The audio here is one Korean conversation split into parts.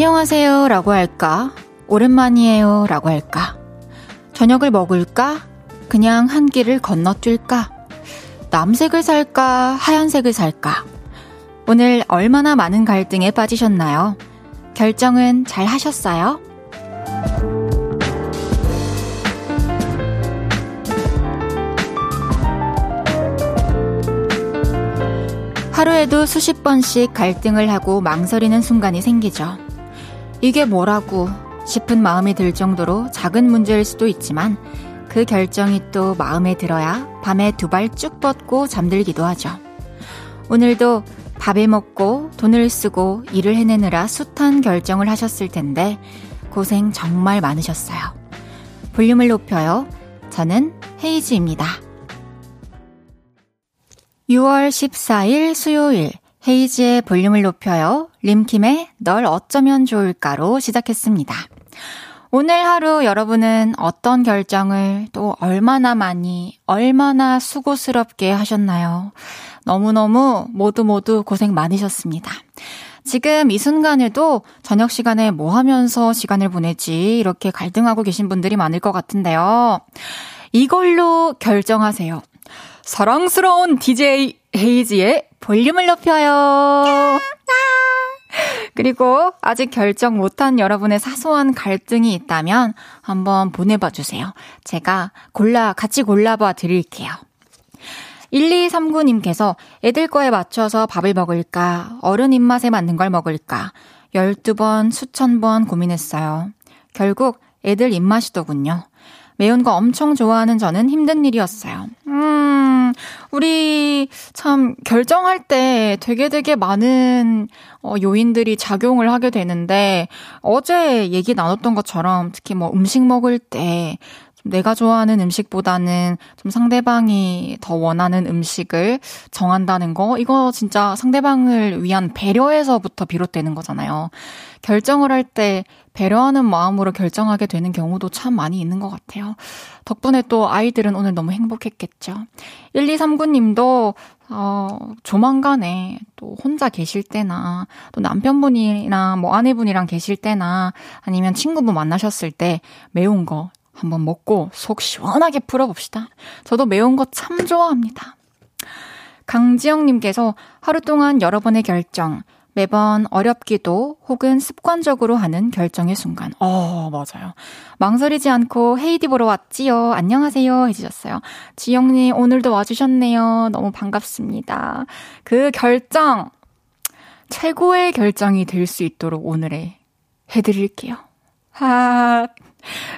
안녕하세요 라고 할까? 오랜만이에요 라고 할까? 저녁을 먹을까? 그냥 한 길을 건너뛸까? 남색을 살까? 하얀색을 살까? 오늘 얼마나 많은 갈등에 빠지셨나요? 결정은 잘 하셨어요? 하루에도 수십 번씩 갈등을 하고 망설이는 순간이 생기죠. 이게 뭐라고 싶은 마음이 들 정도로 작은 문제일 수도 있지만 그 결정이 또 마음에 들어야 밤에 두 발 쭉 뻗고 잠들기도 하죠. 오늘도 밥을 먹고 돈을 쓰고 일을 해내느라 숱한 결정을 하셨을 텐데 고생 정말 많으셨어요. 볼륨을 높여요. 저는 헤이즈입니다. 6월 14일 수요일 헤이지의 볼륨을 높여요. 림킴의 널 어쩌면 좋을까로 시작했습니다. 오늘 하루 여러분은 어떤 결정을 또 얼마나 많이, 얼마나 수고스럽게 하셨나요? 너무너무 모두 모두 고생 많으셨습니다. 지금 이 순간에도 저녁 시간에 뭐 하면서 시간을 보내지 이렇게 갈등하고 계신 분들이 많을 것 같은데요. 이걸로 결정하세요. 사랑스러운 DJ 헤이지의 볼륨을 높여요. 그리고 아직 결정 못한 여러분의 사소한 갈등이 있다면 한번 보내봐 주세요. 제가 골라, 같이 골라봐 드릴게요. 1239님께서 애들 거에 맞춰서 밥을 먹을까, 어른 입맛에 맞는 걸 먹을까, 12번, 수천 번 고민했어요. 결국 애들 입맛이더군요. 매운 거 엄청 좋아하는 저는 힘든 일이었어요. 음, 우리 참 결정할 때 되게 되게 많은 어, 요인들이 작용을 하게 되는데 어제 얘기 나눴던 것처럼 특히 뭐 음식 먹을 때 내가 좋아하는 음식보다는 좀 상대방이 더 원하는 음식을 정한다는 거, 이거 진짜 상대방을 위한 배려에서부터 비롯되는 거잖아요. 결정을 할 때 배려하는 마음으로 결정하게 되는 경우도 참 많이 있는 것 같아요. 덕분에 또 아이들은 오늘 너무 행복했겠죠. 1239님도, 어, 조만간에 또 혼자 계실 때나, 또 남편분이나 뭐 아내분이랑 계실 때나, 아니면 친구분 만나셨을 때 매운 거 한번 먹고 속 시원하게 풀어봅시다. 저도 매운 거 참 좋아합니다. 강지영님께서 하루 동안 여러 번의 결정, 매번 어렵기도 혹은 습관적으로 하는 결정의 순간. 어, 맞아요. 망설이지 않고 헤이디 보러 왔지요. 안녕하세요. 해주셨어요. 지영님, 오늘도 와주셨네요. 너무 반갑습니다. 그 결정, 최고의 결정이 될 수 있도록 오늘에 해드릴게요. 하,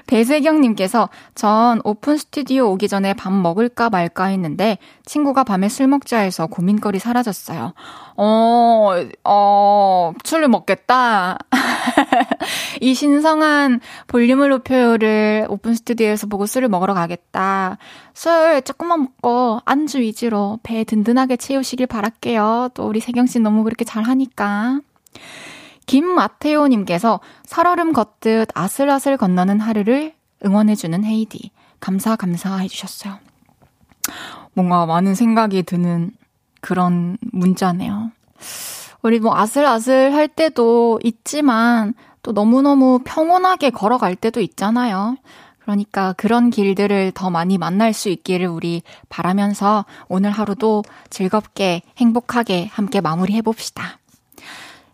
배세경님께서 전 오픈 스튜디오 오기 전에 밥 먹을까 말까 했는데 친구가 밤에 술 먹자 해서 고민거리 사라졌어요. 어, 어, 술을 먹겠다. 이 신성한 볼륨을 높여요를 오픈 스튜디오에서 보고 술을 먹으러 가겠다. 술 조금만 먹고 안주 위주로 배 든든하게 채우시길 바랄게요. 또 우리 세경씨 너무 그렇게 잘하니까. 김마테오님께서 살얼음 걷듯 아슬아슬 건너는 하루를 응원해주는 헤이디. 감사, 감사 해주셨어요. 뭔가 많은 생각이 드는 그런 문자네요. 우리 뭐 아슬아슬 할 때도 있지만 또 너무너무 평온하게 걸어갈 때도 있잖아요. 그러니까 그런 길들을 더 많이 만날 수 있기를 우리 바라면서 오늘 하루도 즐겁게 행복하게 함께 마무리해 봅시다.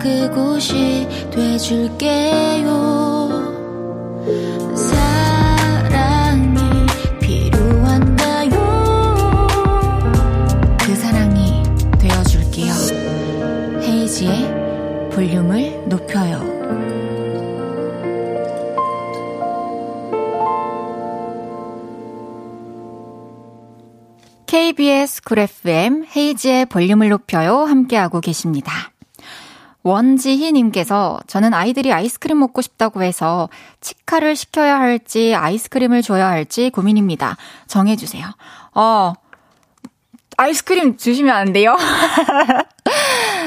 그곳이 돼줄게요. 사랑이 필요한가요? 그 사랑이 되어줄게요. 헤이지의 볼륨을 높여요. KBS 쿨 FM 헤이지의 볼륨을 높여요. 함께하고 계십니다. 원지희님께서 저는 아이들이 아이스크림 먹고 싶다고 해서 치카를 시켜야 할지 아이스크림을 줘야 할지 고민입니다. 정해주세요. 어, 아이스크림 주시면 안 돼요?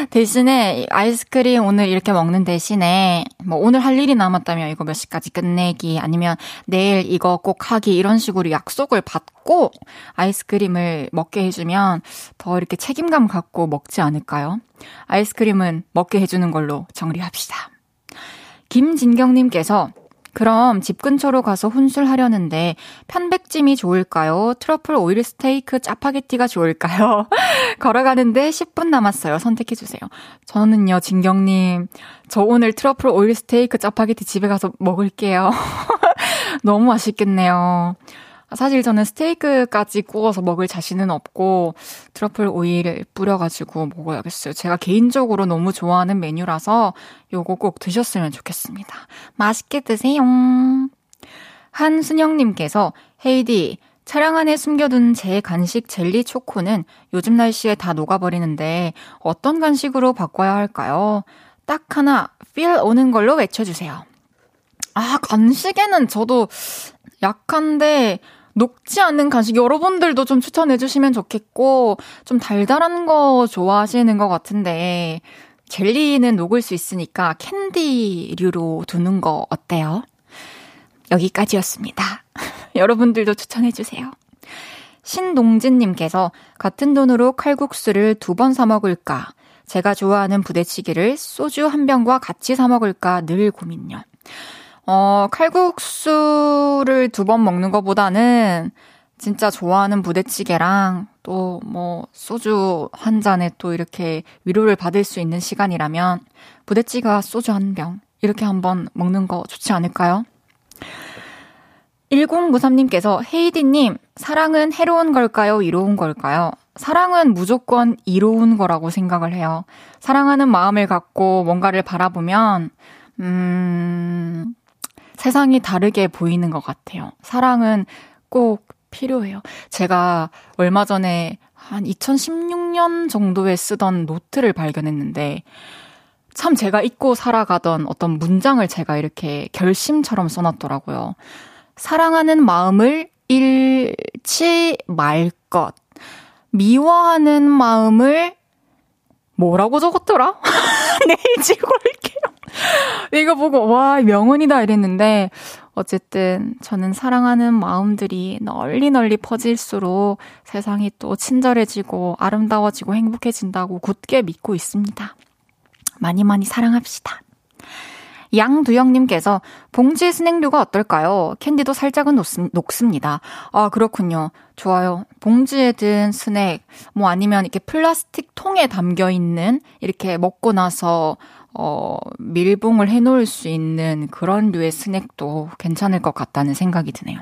대신에 아이스크림 오늘 이렇게 먹는 대신에 뭐 오늘 할 일이 남았다면 이거 몇 시까지 끝내기 아니면 내일 이거 꼭 하기 이런 식으로 약속을 받고 아이스크림을 먹게 해주면 더 이렇게 책임감 갖고 먹지 않을까요? 아이스크림은 먹게 해주는 걸로 정리합시다. 김진경님께서 그럼 집 근처로 가서 혼술하려는데 편백찜이 좋을까요? 트러플 오일 스테이크 짜파게티가 좋을까요? 걸어가는데 10분 남았어요. 선택해 주세요. 저는요, 진경님, 저 오늘 트러플 오일 스테이크 짜파게티 집에 가서 먹을게요. 너무 맛있겠네요. 사실 저는 스테이크까지 구워서 먹을 자신은 없고 트러플 오일을 뿌려가지고 먹어야겠어요. 제가 개인적으로 너무 좋아하는 메뉴라서 요거 꼭 드셨으면 좋겠습니다. 맛있게 드세요. 한순영님께서 헤이디 차량 안에 숨겨둔 제 간식 젤리 초코는 요즘 날씨에 다 녹아버리는데 어떤 간식으로 바꿔야 할까요? 딱 하나 필 오는 걸로 외쳐주세요. 아 간식에는 저도 약한데 녹지 않는 간식 여러분들도 좀 추천해 주시면 좋겠고 좀 달달한 거 좋아하시는 것 같은데 젤리는 녹을 수 있으니까 캔디류로 두는 거 어때요? 여기까지였습니다. 여러분들도 추천해 주세요. 신동진님께서 같은 돈으로 칼국수를 두 번 사 먹을까? 제가 좋아하는 부대찌개를 소주 한 병과 같이 사 먹을까 늘 고민요. 어, 칼국수를 두 번 먹는 것보다는 진짜 좋아하는 부대찌개랑 또 뭐 소주 한 잔에 또 이렇게 위로를 받을 수 있는 시간이라면 부대찌개와 소주 한 병 이렇게 한번 먹는 거 좋지 않을까요? 1093님께서 헤이디님, 사랑은 해로운 걸까요? 이로운 걸까요? 사랑은 무조건 이로운 거라고 생각을 해요. 사랑하는 마음을 갖고 뭔가를 바라보면, 음, 세상이 다르게 보이는 것 같아요. 사랑은 꼭 필요해요. 제가 얼마 전에 한 2016년 정도에 쓰던 노트를 발견했는데, 참 제가 잊고 살아가던 어떤 문장을 제가 이렇게 결심처럼 써놨더라고요. 사랑하는 마음을 잃지 말 것. 미워하는 마음을 뭐라고 적었더라? 내일 찍고 올게요. 이거 보고, 와, 명언이다 이랬는데, 어쨌든 저는 사랑하는 마음들이 널리 널리 퍼질수록 세상이 또 친절해지고 아름다워지고 행복해진다고 굳게 믿고 있습니다. 많이 많이 사랑합시다. 양두영님께서 봉지 스낵류가 어떨까요? 캔디도 살짝은 녹, 습 니다 아, 그렇군요. 좋아요. 봉지에 든 스낵, 뭐 아니면 이렇게 플라스틱 통에 담겨 있는 이렇게 먹고 나서 어, 밀봉을 해놓을 수 있는 그런 류의 스낵도 괜찮을 것 같다는 생각이 드네요.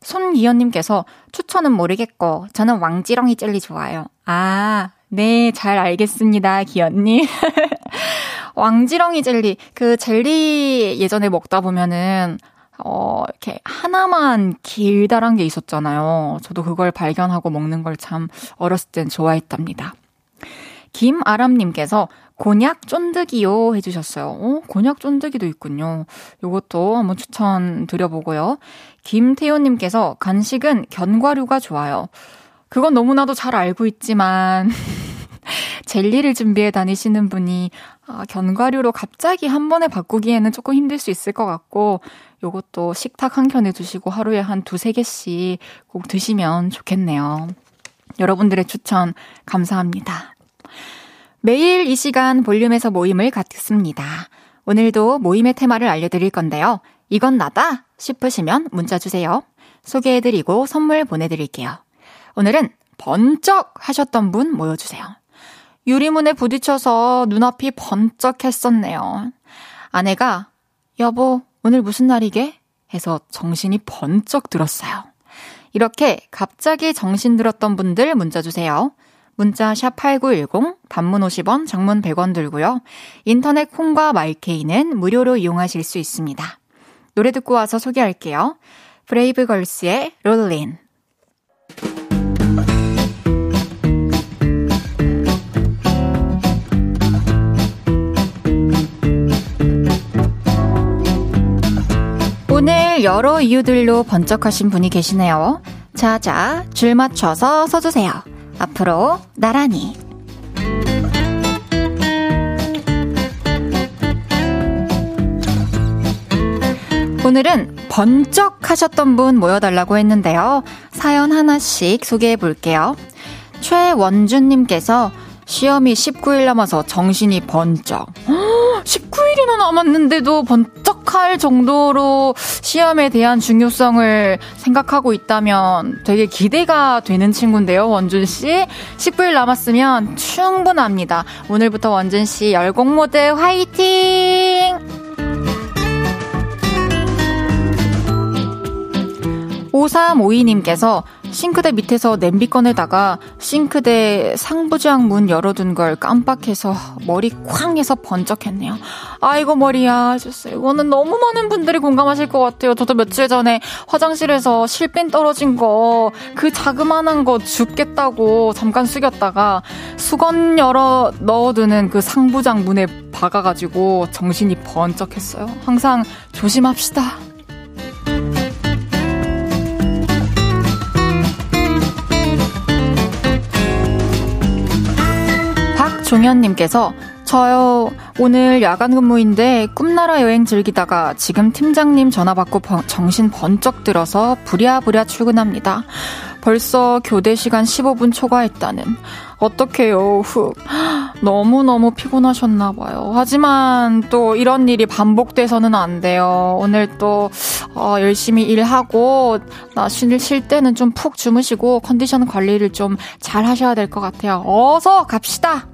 손기현님께서 추천은 모르겠고, 저는 왕지렁이 젤리 좋아요. 아, 네, 잘 알겠습니다, 기현님. 왕지렁이 젤리, 그 젤리 예전에 먹다 보면은, 어, 이렇게 하나만 길다란 게 있었잖아요. 저도 그걸 발견하고 먹는 걸 참 어렸을 땐 좋아했답니다. 김아람님께서 곤약 쫀득이요 해주셨어요. 어, 곤약 쫀득이도 있군요. 요것도 한번 추천 드려보고요. 김태호님께서 간식은 견과류가 좋아요. 그건 너무나도 잘 알고 있지만, 젤리를 준비해 다니시는 분이 아, 견과류로 갑자기 한 번에 바꾸기에는 조금 힘들 수 있을 것 같고, 요것도 식탁 한 켠에 두시고 하루에 한 두세 개씩 꼭 드시면 좋겠네요. 여러분들의 추천 감사합니다. 매일 이 시간 볼륨에서 모임을 갖습니다. 오늘도 모임의 테마를 알려드릴 건데요. 이건 나다 싶으시면 문자 주세요. 소개해드리고 선물 보내드릴게요. 오늘은 번쩍 하셨던 분 모여주세요. 유리문에 부딪혀서 눈앞이 번쩍 했었네요. 아내가, 여보, 오늘 무슨 날이게? 해서 정신이 번쩍 들었어요. 이렇게 갑자기 정신 들었던 분들 문자 주세요. 문자 샵 8910, 단문 50원, 장문 100원 들고요. 인터넷 콩과 마이케이는 무료로 이용하실 수 있습니다. 노래 듣고 와서 소개할게요. 브레이브걸스의 롤린. 오늘 여러 이유들로 번쩍하신 분이 계시네요. 자자, 줄 맞춰서 서주세요. 앞으로 나란히. 오늘은 번쩍 하셨던 분 모여달라고 했는데요. 사연 하나씩 소개해 볼게요. 최원준님께서 시험이 19일 남아서 정신이 번쩍. 19일이나 남았는데도 번 쩍할 정도로 시험에 대한 중요성을 생각하고 있다면 되게 기대가 되는 친구인데요, 원준 씨. 19일 남았으면 충분합니다. 오늘부터 원준 씨 열공 모드 화이팅! 5352님께서 싱크대 밑에서 냄비 꺼내다가 싱크대 상부장 문 열어둔 걸 깜빡해서 머리 쾅 해서 번쩍했네요. 아이고 머리야. 이거는 너무 많은 분들이 공감하실 것 같아요. 저도 며칠 전에 화장실에서 실핀 떨어진 거 그 자그만한 거 죽겠다고 잠깐 숙였다가 수건 열어 넣어두는 그 상부장 문에 박아가지고 정신이 번쩍했어요. 항상 조심합시다. 종현님께서 저요 오늘 야간 근무인데 꿈나라 여행 즐기다가 지금 팀장님 전화 받고 정신 번쩍 들어서 부랴부랴 출근합니다. 벌써 교대 시간 15분 초과했다는. 어떡해요, 후. 너무너무 피곤하셨나 봐요. 하지만 또 이런 일이 반복돼서는 안 돼요. 오늘 또, 어, 열심히 일하고, 나 쉴, 쉴 때는 좀 푹 주무시고, 컨디션 관리를 좀 잘 하셔야 될 것 같아요. 어서 갑시다!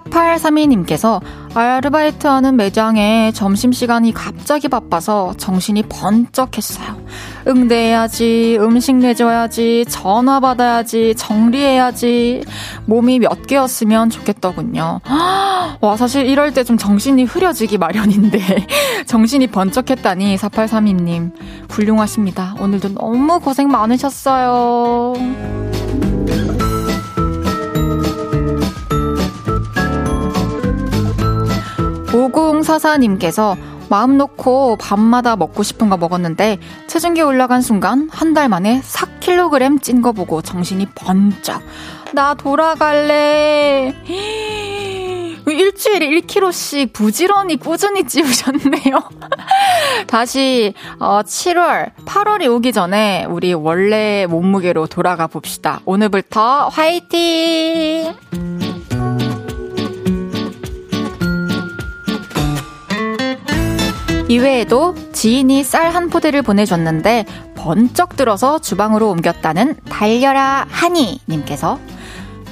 4832님께서 아르바이트 하는 매장에 점심시간이 갑자기 바빠서 정신이 번쩍했어요. 응대해야지, 음식 내줘야지, 전화 받아야지, 정리해야지. 몸이 몇 개였으면 좋겠더군요. 와, 사실 이럴 때 좀 정신이 흐려지기 마련인데, 정신이 번쩍했다니, 4832님. 훌륭하십니다. 오늘도 너무 고생 많으셨어요. 5044님께서 마음 놓고 밤마다 먹고 싶은 거 먹었는데 체중계 올라간 순간 한 달 만에 4kg 찐 거 보고 정신이 번쩍. 나 돌아갈래. 일주일에 1kg씩 부지런히 꾸준히 찌우셨네요. 다시 어, 7월, 8월이 오기 전에 우리 원래 몸무게로 돌아가 봅시다. 오늘부터 화이팅! 이외에도 지인이 쌀 한 포대를 보내줬는데 번쩍 들어서 주방으로 옮겼다는 달려라 하니님께서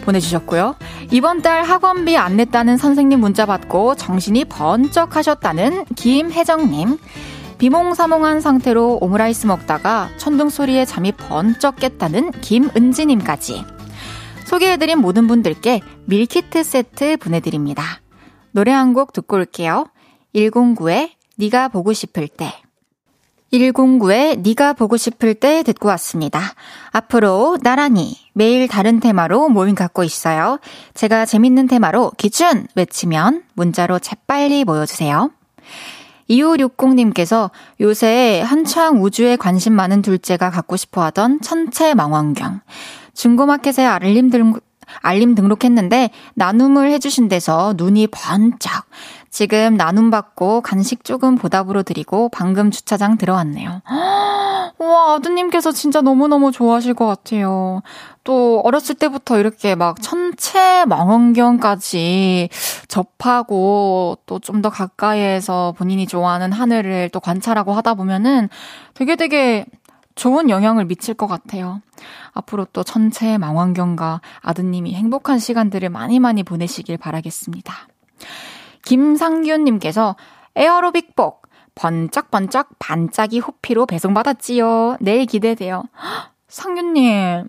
보내주셨고요. 이번 달 학원비 안 냈다는 선생님 문자 받고 정신이 번쩍 하셨다는 김혜정님. 비몽사몽한 상태로 오므라이스 먹다가 천둥 소리에 잠이 번쩍 깼다는 김은지님까지. 소개해드린 모든 분들께 밀키트 세트 보내드립니다. 노래 한 곡 듣고 올게요. 109의 네가 보고 싶을 때 109의 네가 보고 싶을 때 듣고 왔습니다. 앞으로 나란히 매일 다른 테마로 모임 갖고 있어요. 제가 재밌는 테마로 기준 외치면 문자로 재빨리 모여주세요. 2560님께서 요새 한창 우주에 관심 많은 둘째가 갖고 싶어 하던 천체 망원경. 중고마켓에 알림, 등, 알림 등록했는데 나눔을 해주신 데서 눈이 번쩍. 지금 나눔 받고 간식 조금 보답으로 드리고 방금 주차장 들어왔네요. 와, 아드님께서 진짜 너무너무 좋아하실 것 같아요. 또 어렸을 때부터 이렇게 막 천체 망원경까지 접하고 또 좀 더 가까이에서 본인이 좋아하는 하늘을 또 관찰하고 하다 보면은 되게 되게 좋은 영향을 미칠 것 같아요. 앞으로 또 천체 망원경과 아드님이 행복한 시간들을 많이 많이 보내시길 바라겠습니다. 김상균님께서 에어로빅복 번쩍번쩍 반짝이 호피로 배송받았지요. 내일 기대돼요. 상균님,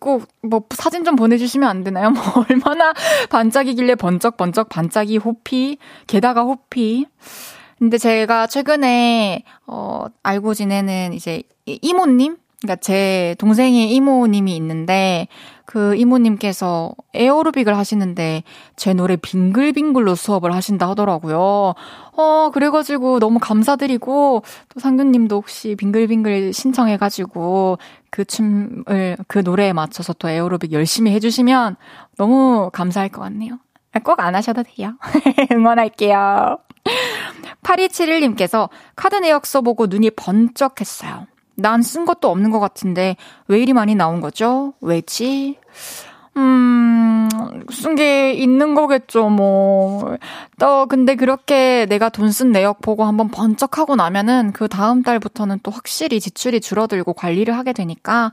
꼭뭐 사진 좀 보내주시면 안 되나요? 뭐 얼마나 반짝이길래 번쩍번쩍 반짝이 호피, 게다가 호피. 근데 제가 최근에 어 알고 지내는 이제 이모님, 그러니까 제 동생의 이모님이 있는데 그 이모님께서 에어로빅을 하시는데 제 노래 빙글빙글로 수업을 하신다 하더라고요. 어, 그래가지고 너무 감사드리고 또 상규님도 혹시 빙글빙글 신청해가지고 그 춤을 그 노래에 맞춰서 또 에어로빅 열심히 해주시면 너무 감사할 것 같네요. 꼭 안 하셔도 돼요. 응원할게요. 8271님께서 카드 내역서 보고 눈이 번쩍했어요. 난 쓴 것도 없는 것 같은데 왜 이리 많이 나온 거죠? 왜지? 음, 쓴 게 있는 거겠죠, 뭐. 또, 근데 그렇게 내가 돈 쓴 내역 보고 한번 번쩍 하고 나면은 그 다음 달부터는 또 확실히 지출이 줄어들고 관리를 하게 되니까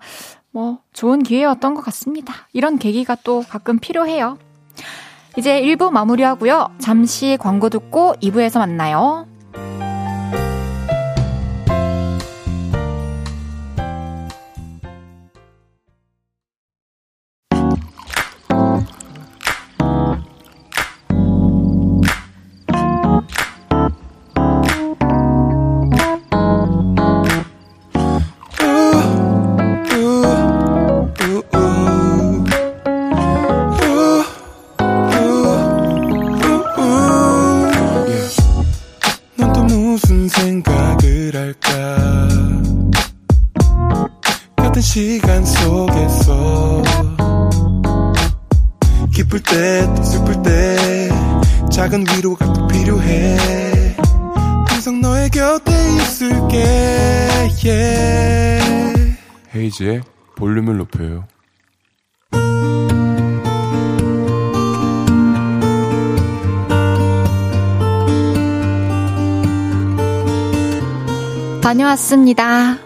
뭐, 좋은 기회였던 것 같습니다. 이런 계기가 또 가끔 필요해요. 이제 1부 마무리하고요. 잠시 광고 듣고 2부에서 만나요. 헤이지의 볼륨을 높여요. 다녀왔습니다.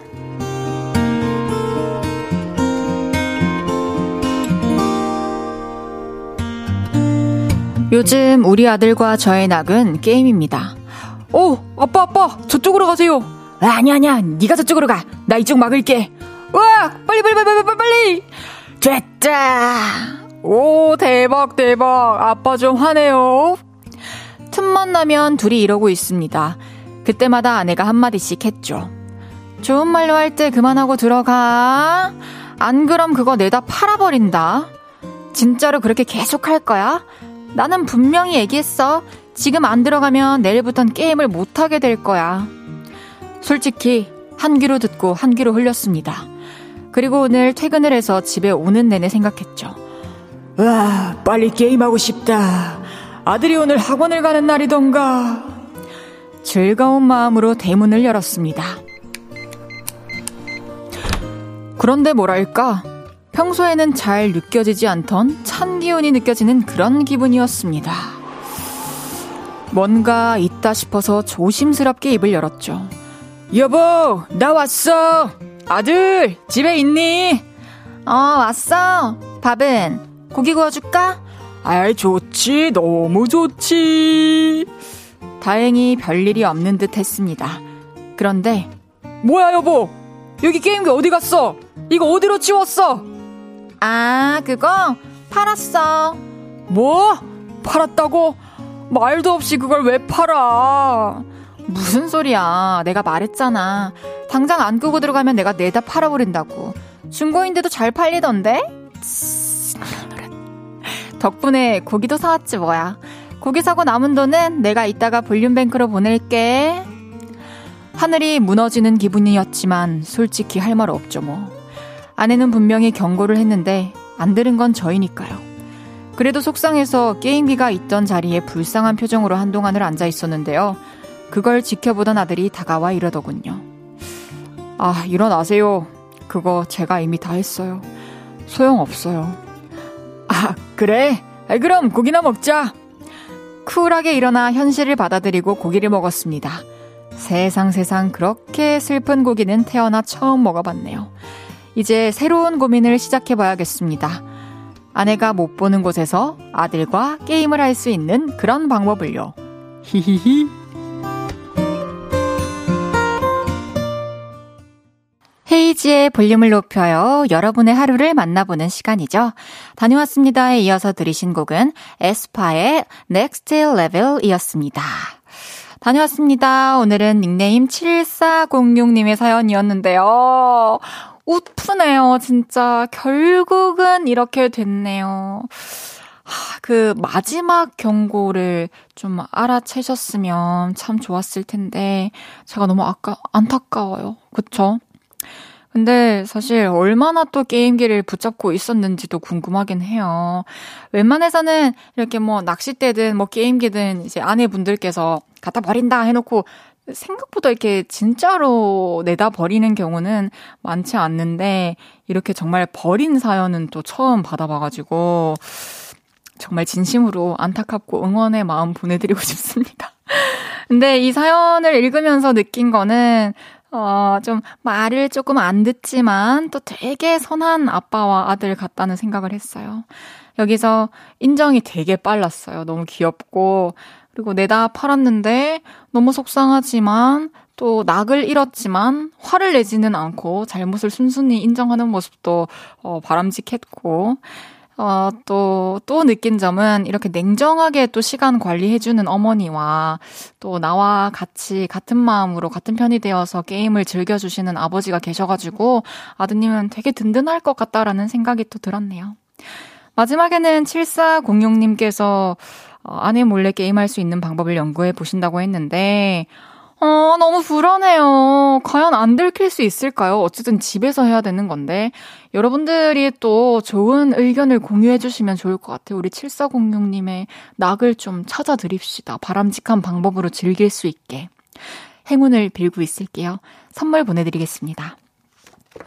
요즘 우리 아들과 저의 낙은 게임입니다. 오, 아빠, 아빠, 저쪽으로 가세요. 아니, 아니야, 네가 저쪽으로 가. 나 이쪽 막을게. 와! 빨리, 빨리, 빨리, 빨리, 빨리! 됐다! 오, 대박, 대박. 아빠 좀 화내요. 틈만 나면 둘이 이러고 있습니다. 그때마다 아내가 한마디씩 했죠. 좋은 말로 할 때 그만하고 들어가. 안 그럼 그거 내다 팔아버린다. 진짜로 그렇게 계속 할 거야? 나는 분명히 얘기했어. 지금 안 들어가면 내일부턴 게임을 못하게 될 거야. 솔직히 한 귀로 듣고 한 귀로 흘렸습니다. 그리고 오늘 퇴근을 해서 집에 오는 내내 생각했죠. 와, 빨리 게임하고 싶다. 아들이 오늘 학원을 가는 날이던가. 즐거운 마음으로 대문을 열었습니다. 그런데 뭐랄까, 평소에는 잘 느껴지지 않던 찬 기운이 느껴지는 그런 기분이었습니다. 뭔가 있다 싶어서 조심스럽게 입을 열었죠. 여보, 나 왔어! 아들, 집에 있니? 어, 왔어. 밥은? 고기 구워줄까? 아이, 좋지. 너무 좋지. 다행히 별일이 없는 듯 했습니다. 그런데, 뭐야, 여보? 여기 게임기 어디 갔어? 이거 어디로 치웠어? 아, 그거 팔았어. 뭐? 팔았다고? 말도 없이 그걸 왜 팔아? 무슨 소리야. 내가 말했잖아. 당장 안 끄고 들어가면 내가 내다 팔아버린다고. 중고인데도 잘 팔리던데? 덕분에 고기도 사왔지 뭐야. 고기 사고 남은 돈은 내가 이따가 볼륨뱅크로 보낼게. 하늘이 무너지는 기분이었지만 솔직히 할 말 없죠 뭐. 아내는 분명히 경고를 했는데 안 들은 건 저희니까요. 그래도 속상해서 게임기가 있던 자리에 불쌍한 표정으로 한동안을 앉아 있었는데요. 그걸 지켜보던 아들이 다가와 이러더군요. 아, 일어나세요. 그거 제가 이미 다 했어요. 소용없어요. 아, 그래? 아, 그럼 고기나 먹자. 쿨하게 일어나 현실을 받아들이고 고기를 먹었습니다. 세상 세상 그렇게 슬픈 고기는 태어나 처음 먹어봤네요. 이제 새로운 고민을 시작해봐야겠습니다. 아내가 못 보는 곳에서 아들과 게임을 할 수 있는 그런 방법을요. 히히히. 헤이지의 볼륨을 높여요. 여러분의 하루를 만나보는 시간이죠. 다녀왔습니다에 이어서 들으신 곡은 에스파의 Next Level 이었습니다. 다녀왔습니다. 오늘은 닉네임 7406님의 사연이었는데요. 웃프네요, 진짜. 결국은 이렇게 됐네요. 그 마지막 경고를 좀 알아채셨으면 참 좋았을 텐데, 제가 너무 아까, 안타까워요. 그쵸? 근데 사실 얼마나 또 게임기를 붙잡고 있었는지도 궁금하긴 해요. 웬만해서는 이렇게 뭐 낚싯대든 뭐 게임기든 이제 아내분들께서 갖다 버린다 해놓고 생각보다 이렇게 진짜로 내다 버리는 경우는 많지 않는데 이렇게 정말 버린 사연은 또 처음 받아봐가지고 정말 진심으로 안타깝고 응원의 마음 보내드리고 싶습니다. 근데 이 사연을 읽으면서 느낀 거는 어, 좀 말을 조금 안 듣지만 또 되게 선한 아빠와 아들 같다는 생각을 했어요. 여기서 인정이 되게 빨랐어요. 너무 귀엽고. 그리고 내다 팔았는데 너무 속상하지만 또 낙을 잃었지만 화를 내지는 않고 잘못을 순순히 인정하는 모습도 어, 바람직했고 어, 또, 또 느낀 점은 이렇게 냉정하게 또 시간 관리해주는 어머니와 또 나와 같이 같은 마음으로 같은 편이 되어서 게임을 즐겨주시는 아버지가 계셔가지고 아드님은 되게 든든할 것 같다라는 생각이 또 들었네요. 마지막에는 7406님께서 어, 아내 몰래 게임할 수 있는 방법을 연구해 보신다고 했는데, 어, 너무 불안해요. 과연 안 들킬 수 있을까요? 어쨌든 집에서 해야 되는 건데. 여러분들이 또 좋은 의견을 공유해 주시면 좋을 것 같아요. 우리 7406님의 낙을 좀 찾아드립시다. 바람직한 방법으로 즐길 수 있게. 행운을 빌고 있을게요. 선물 보내드리겠습니다.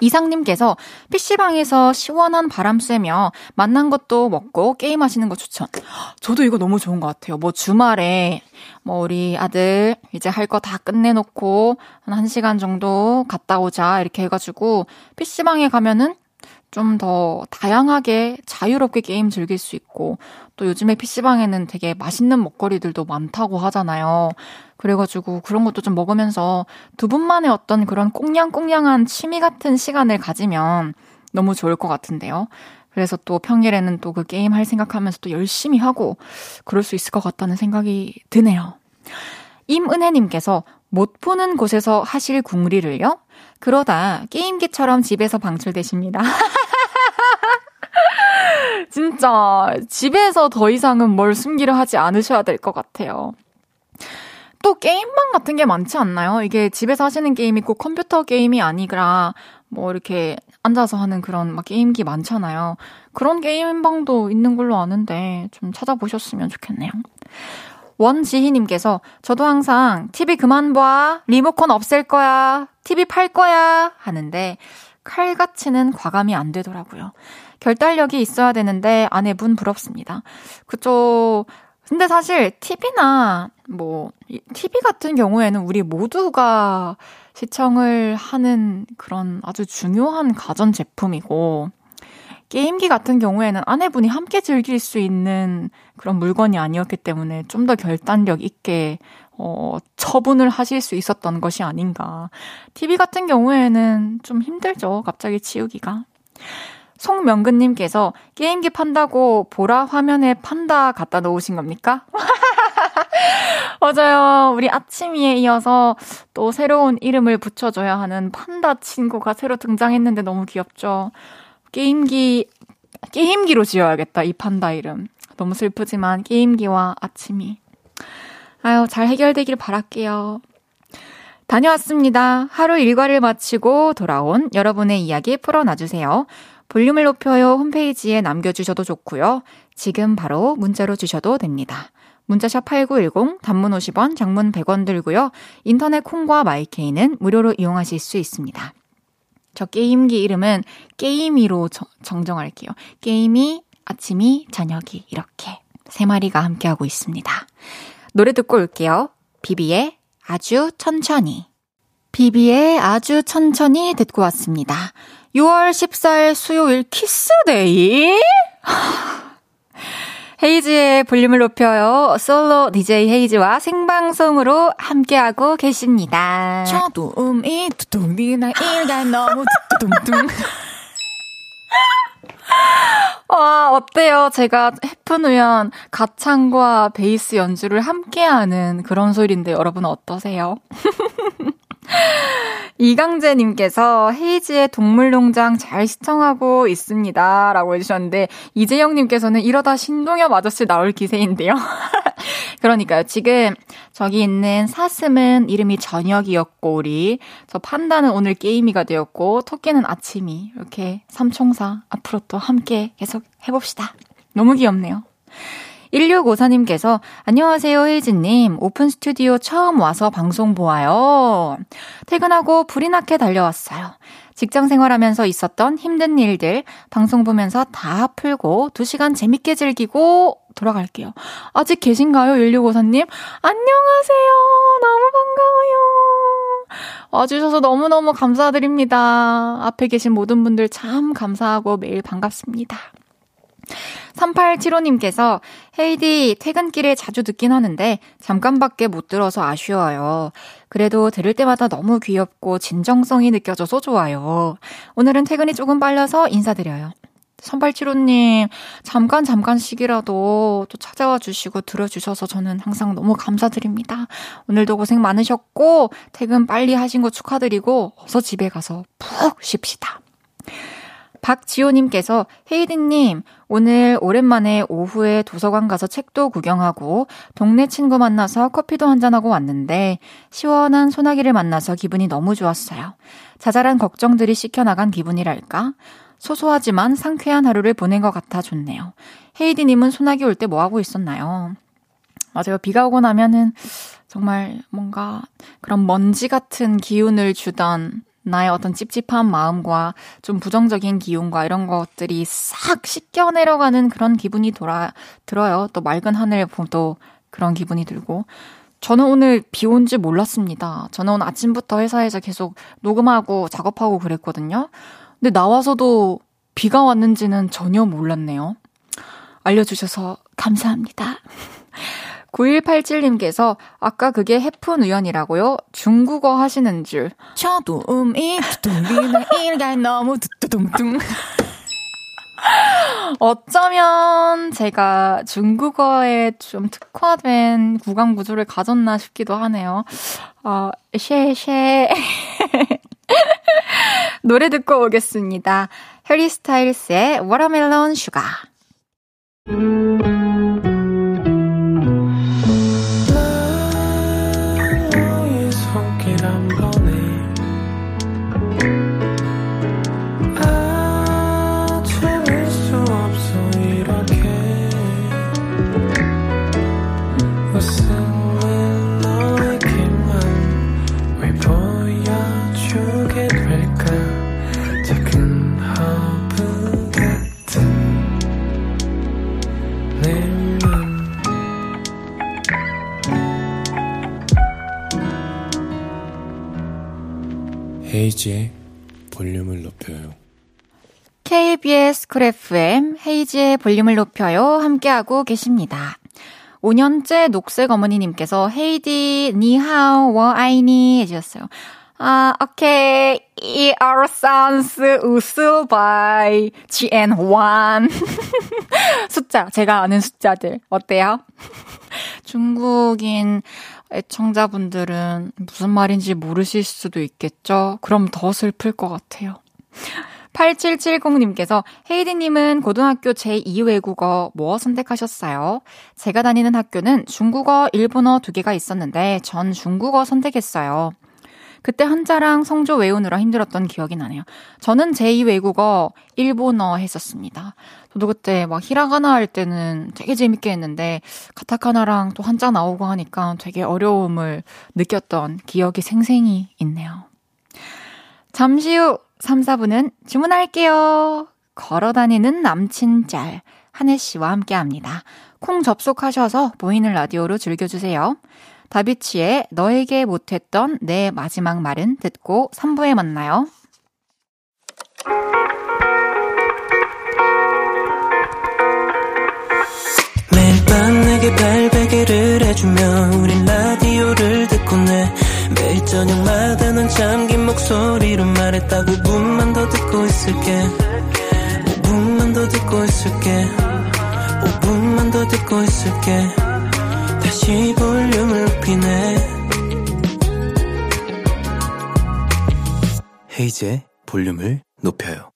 이상님께서 PC방에서 시원한 바람 쐬며 만난 것도 먹고 게임하시는 거 추천. 저도 이거 너무 좋은 것 같아요. 뭐 주말에 뭐 우리 아들 이제 할 거 다 끝내놓고 한 1시간 정도 갔다 오자 이렇게 해가지고 PC방에 가면은 좀 더 다양하게 자유롭게 게임 즐길 수 있고 또 요즘에 PC방에는 되게 맛있는 먹거리들도 많다고 하잖아요. 그래가지고 그런 것도 좀 먹으면서 두 분만의 어떤 그런 꽁냥꽁냥한 취미 같은 시간을 가지면 너무 좋을 것 같은데요. 그래서 또 평일에는 또 그 게임 할 생각하면서 또 열심히 하고 그럴 수 있을 것 같다는 생각이 드네요. 임은혜님께서 못 보는 곳에서 하실 궁리를요? 그러다 게임기처럼 집에서 방출되십니다. 진짜 집에서 더 이상은 뭘 숨기려 하지 않으셔야 될 것 같아요. 또 게임방 같은 게 많지 않나요? 이게 집에서 하시는 게임이 꼭 컴퓨터 게임이 아니라 뭐 이렇게 앉아서 하는 그런 막 게임기 많잖아요. 그런 게임방도 있는 걸로 아는데 좀 찾아보셨으면 좋겠네요. 원지희님께서 저도 항상 TV 그만 봐, 리모컨 없앨 거야, TV 팔 거야 하는데 칼같이는 과감히 안 되더라고요. 결단력이 있어야 되는데 아내분 부럽습니다. 그쵸. 근데 사실 TV나 뭐 TV 같은 경우에는 우리 모두가 시청을 하는 그런 아주 중요한 가전 제품이고 게임기 같은 경우에는 아내분이 함께 즐길 수 있는 그런 물건이 아니었기 때문에 좀 더 결단력 있게 어, 처분을 하실 수 있었던 것이 아닌가. TV 같은 경우에는 좀 힘들죠. 갑자기 치우기가. 송명근님께서 게임기 판다고 보라 화면에 판다 갖다 놓으신 겁니까? 맞아요. 우리 아침이에 이어서 또 새로운 이름을 붙여줘야 하는 판다 친구가 새로 등장했는데 너무 귀엽죠. 게임기, 게임기로 지어야겠다, 이 판다 이름. 너무 슬프지만 게임기와 아침이. 아유, 잘 해결되길 바랄게요. 다녀왔습니다. 하루 일과를 마치고 돌아온 여러분의 이야기 풀어놔주세요. 볼륨을 높여요 홈페이지에 남겨주셔도 좋고요. 지금 바로 문자로 주셔도 됩니다. 문자샵 8910, 단문 50원, 장문 100원 들고요. 인터넷 콩과 마이케이는 무료로 이용하실 수 있습니다. 저 게임기 이름은 게임이로 정정할게요. 게임이, 아침이, 저녁이 이렇게 세 마리가 함께하고 있습니다. 노래 듣고 올게요. 비비의 아주 천천히. 비비의 아주 천천히 듣고 왔습니다. 6월 14일 수요일 키스데이? 헤이즈의 볼륨을 높여요. 솔로 DJ 헤이즈와 생방송으로 함께하고 계십니다. 저도 음이 두둥이 나 일가 너무 두둥둥. 와, 어때요? 제가 해프누연 가창과 베이스 연주를 함께하는 그런 소리인데 여러분 어떠세요? 이강재님께서 헤이지의 동물농장 잘 시청하고 있습니다. 라고 해주셨는데, 이재영님께서는 이러다 신동엽 아저씨 나올 기세인데요. 그러니까요. 지금 저기 있는 사슴은 이름이 저녁이었고, 우리. 저 판다는 오늘 게임이가 되었고, 토끼는 아침이. 이렇게 삼총사 앞으로 또 함께 계속 해봅시다. 너무 귀엽네요. 1654님께서 안녕하세요 혜진님 오픈 스튜디오 처음 와서 방송 보아요. 퇴근하고 불이 나게 달려왔어요. 직장 생활하면서 있었던 힘든 일들 방송 보면서 다 풀고 2시간 재밌게 즐기고 돌아갈게요. 아직 계신가요 1654님? 안녕하세요. 너무 반가워요. 와주셔서 너무너무 감사드립니다. 앞에 계신 모든 분들 참 감사하고 매일 반갑습니다. 3875님께서 헤이디 퇴근길에 자주 듣긴 하는데 잠깐밖에 못 들어서 아쉬워요. 그래도 들을 때마다 너무 귀엽고 진정성이 느껴져서 좋아요. 오늘은 퇴근이 조금 빨라서 인사드려요. 3875님, 잠깐 잠깐씩이라도 또 찾아와 주시고 들어주셔서 저는 항상 너무 감사드립니다. 오늘도 고생 많으셨고, 퇴근 빨리 하신 거 축하드리고, 어서 집에 가서 푹 쉽시다. 박지호님께서 헤이디님 오늘 오랜만에 오후에 도서관 가서 책도 구경하고 동네 친구 만나서 커피도 한잔하고 왔는데 시원한 소나기를 만나서 기분이 너무 좋았어요. 자잘한 걱정들이 씻겨나간 기분이랄까? 소소하지만 상쾌한 하루를 보낸 것 같아 좋네요. 헤이디님은 소나기 올 때 뭐하고 있었나요? 맞아요. 비가 오고 나면은 정말 뭔가 그런 먼지 같은 기운을 주던 나의 어떤 찝찝한 마음과 좀 부정적인 기운과 이런 것들이 싹 씻겨 내려가는 그런 기분이 돌아, 들어요. 또 맑은 하늘 보도 그런 기분이 들고. 저는 오늘 비 온 줄 몰랐습니다. 저는 오늘 아침부터 회사에서 계속 녹음하고 작업하고 그랬거든요. 근데 나와서도 비가 왔는지는 전혀 몰랐네요. 알려주셔서 감사합니다. 9187님께서 아까 그게 해픈 우연이라고요? 중국어 하시는 줄. 저도 음이 두둥비는 일가 너무 두둥둥. 어쩌면 제가 중국어에 좀 특화된 구강 구조를 가졌나 싶기도 하네요. 어, 쉐쉐. 노래 듣고 오겠습니다. 해리 스타일스의 워터멜론 슈가. 헤이즈의 볼륨을 높여요. KBS Cool FM 헤이즈의 볼륨을 높여요. 함께하고 계십니다. 5년째 녹색 어머니님께서 헤이디 니하오 워 아이니 해주셨어요. 아, 오케이. 一三四五十百千万. 숫자, 제가 아는 숫자들. 어때요? 중국인 애청자분들은 무슨 말인지 모르실 수도 있겠죠? 그럼 더 슬플 것 같아요. 8770님께서 헤이디님은 고등학교 제2외국어 뭐 선택하셨어요? 제가 다니는 학교는 중국어, 일본어 두 개가 있었는데 전 중국어 선택했어요. 그때 한자랑 성조 외우느라 힘들었던 기억이 나네요. 저는 제2 외국어 일본어 했었습니다. 저도 그때 막 히라가나 할 때는 되게 재밌게 했는데 카타카나랑 또 한자 나오고 하니까 되게 어려움을 느꼈던 기억이 생생히 있네요. 잠시 후 3, 4분은 주문할게요. 걸어 다니는 남친 짤 한혜 씨와 함께 합니다. 콩 접속하셔서 보이는 라디오로 즐겨주세요. 다비치의 너에게 못했던 내 마지막 말은 듣고 3부에 만나요. 매일 밤 내게 발베개를 해주며 우린 라디오를 듣고 내 매일 저녁마다 넌 잠긴 목소리로 말했다 5분만 더 듣고 있을게. 5분만 더 듣고 있을게. 5분만 더 듣고 있을게. 다시 높이네 헤이즈의 볼륨을 높여요.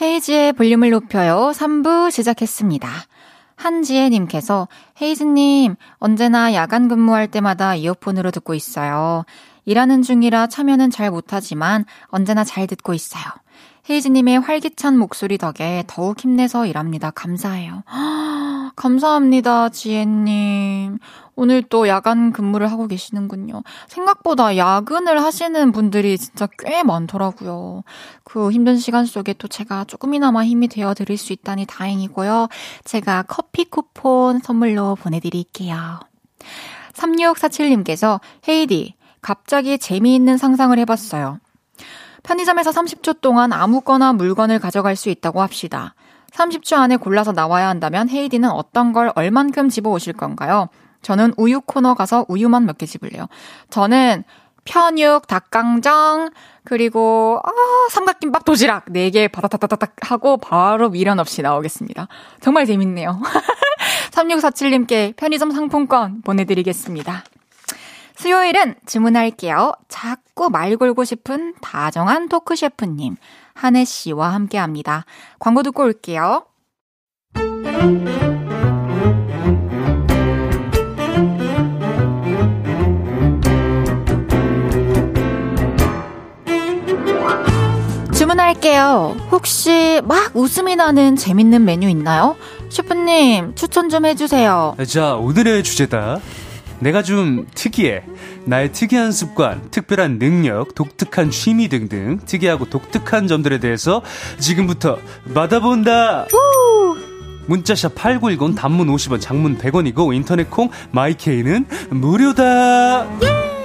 헤이지의 볼륨을 높여요. 3부 시작했습니다. 한지혜님께서 헤이즈님 언제나 야간 근무할 때마다 이어폰으로 듣고 있어요. 일하는 중이라 참여는 잘 못하지만 언제나 잘 듣고 있어요. 헤이즈님의 활기찬 목소리 덕에 더욱 힘내서 일합니다. 감사해요. 감사합니다, 지혜님. 오늘 또 야간 근무를 하고 계시는군요. 생각보다 야근을 하시는 분들이 진짜 꽤 많더라고요. 그 힘든 시간 속에 또 제가 조금이나마 힘이 되어 드릴 수 있다니 다행이고요. 제가 커피 쿠폰 선물로 보내드릴게요. 3647님께서 헤이디, 갑자기 재미있는 상상을 해봤어요. 편의점에서 30초 동안 아무거나 물건을 가져갈 수 있다고 합시다. 30초 안에 골라서 나와야 한다면 헤이디는 어떤 걸 얼만큼 집어 오실 건가요? 저는 우유 코너 가서 우유만 몇 개 집을래요. 저는 편육, 닭강정, 그리고, 아, 삼각김밥 도시락 4개 바다다다닥 하고 바로 미련 없이 나오겠습니다. 정말 재밌네요. 3647님께 편의점 상품권 보내드리겠습니다. 수요일은 주문할게요. 자꾸 말 걸고 싶은 다정한 토크 셰프님, 한혜 씨와 함께 합니다. 광고 듣고 올게요. 주문할게요. 혹시 막 웃음이 나는 재밌는 메뉴 있나요? 셰프님, 추천 좀 해주세요. 자, 오늘의 주제다. 내가 좀 특이해. 나의 특이한 습관, 특별한 능력, 독특한 취미 등등 특이하고 독특한 점들에 대해서 지금부터 받아본다. 문자샵 8910 단문 50원, 장문 100원이고 인터넷 콩 마이케이는 무료다. 주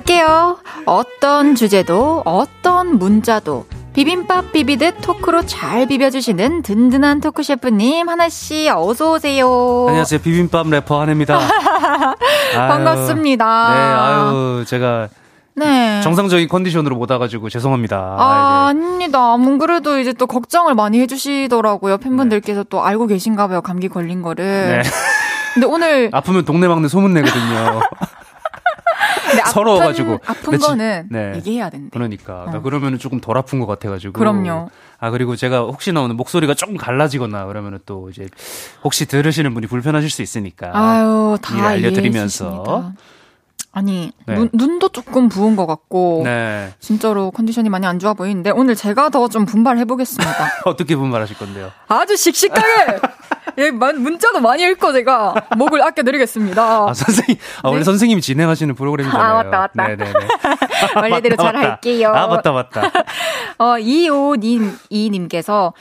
문할게요. 어떤 주제도, 어떤 문자도 비빔밥 비비듯 토크로 잘 비벼주시는 든든한 토크 셰프님 하나씨 어서 오세요. 안녕하세요. 비빔밥 래퍼 한혜입니다. 반갑습니다. 네, 아유, 제가 네. 정상적인 컨디션으로 못 와가지고 죄송합니다. 아, 아, 네. 아닙니다. 안 그래도 이제 또 걱정을 많이 해주시더라고요. 팬분들께서 또 알고 계신가 봐요. 감기 걸린 거를. 네. 근데 오늘 아프면 동네 막내 소문 내거든요. 아픈, 서러워가지고. 아픈 나 지- 거는 네. 얘기해야 된대. 그러니까. 나 어. 그러면은 조금 덜 아픈 것 같아가지고. 그럼요. 아, 그리고 제가 혹시나 오늘 목소리가 조금 갈라지거나 그러면은 또 이제 혹시 들으시는 분이 불편하실 수 있으니까. 아유, 다 알려드리면서. 아니, 네. 눈, 눈도 조금 부은 것 같고. 네. 진짜로 컨디션이 많이 안 좋아 보이는데 오늘 제가 더 좀 분발해 보겠습니다. 어떻게 분발하실 건데요? 아주 씩씩하게! 예, 만- 문자도 많이 읽고 제가 목을 아껴드리겠습니다. 아, 선생님. 아, 원래 선생님이 진행하시는 프로그램이잖아요. 아, 맞다, 맞다. 네네네. 원래대로 잘 맞다. 할게요. 아, 맞다, 맞다. 어, 25님, 2님께서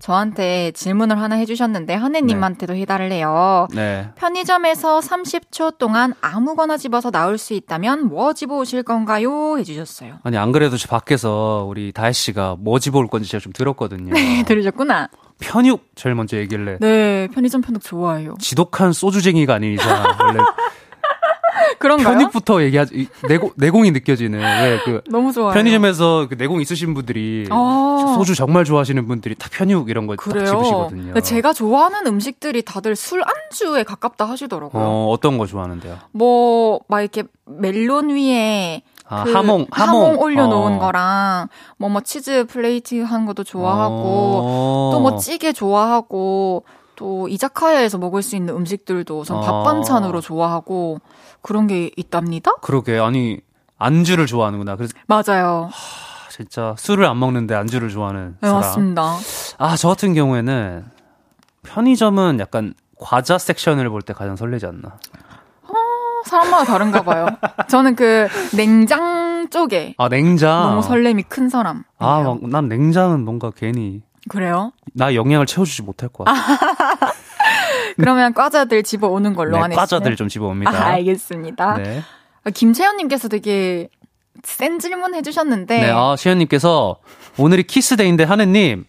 저한테 질문을 하나 해주셨는데, 하느님한테도 해달래요. 네. 편의점에서 30초 동안 아무거나 집어서 나올 수 있다면 뭐 집어오실 건가요? 해주셨어요. 아니, 안 그래도 저 밖에서 우리 다혜 씨가 뭐 집어올 건지 제가 좀 들었거든요. 네, 들으셨구나. 편육 제일 먼저 얘기를 네, 편의점 편육 좋아해요. 지독한 소주쟁이가 아닌 이상 원래 그런가요? 편육부터 얘기하지 이 내공 내공이 느껴지는 왜그 너무 좋아요. 편의점에서 그 내공 있으신 분들이 아. 소주 정말 좋아하시는 분들이 다 편육 이런 거딱 그래요. 집으시거든요. 근데 제가 좋아하는 음식들이 다들 술 안주에 가깝다 하시더라고요. 어, 어떤 거 좋아하는데요? 뭐, 막 이렇게 멜론 위에 아, 그 하몽, 하몽. 올려놓은 어. 거랑 뭐뭐 치즈 플레이트 한 것도 좋아하고 어. 또뭐 찌개 좋아하고 또 이자카야에서 먹을 수 있는 음식들도 전밥 어. 반찬으로 좋아하고 그런 게 있답니다. 그러게 아니 안주를 좋아하는구나. 그래서 맞아요. 아, 진짜 술을 안 먹는데 안주를 좋아하는 네, 사람. 맞습니다. 아, 저 같은 경우에는 편의점은 약간 과자 섹션을 볼 때 가장 설레지 않나. 사람마다 다른가 봐요. 저는 그 냉장 쪽에 아, 냉장. 너무 설렘이 큰 사람. 아, 막, 난 냉장은 뭔가 괜히 그래요? 나 영양을 채워주지 못할 것 같아. 그러면 과자들 집어오는 걸로 네, 하네요. 과자들 좀 집어옵니다. 아, 알겠습니다. 네. 아, 김채연님께서 되게 센 질문 해주셨는데. 네, 아, 시현님께서 오늘이 키스데이인데 한해님,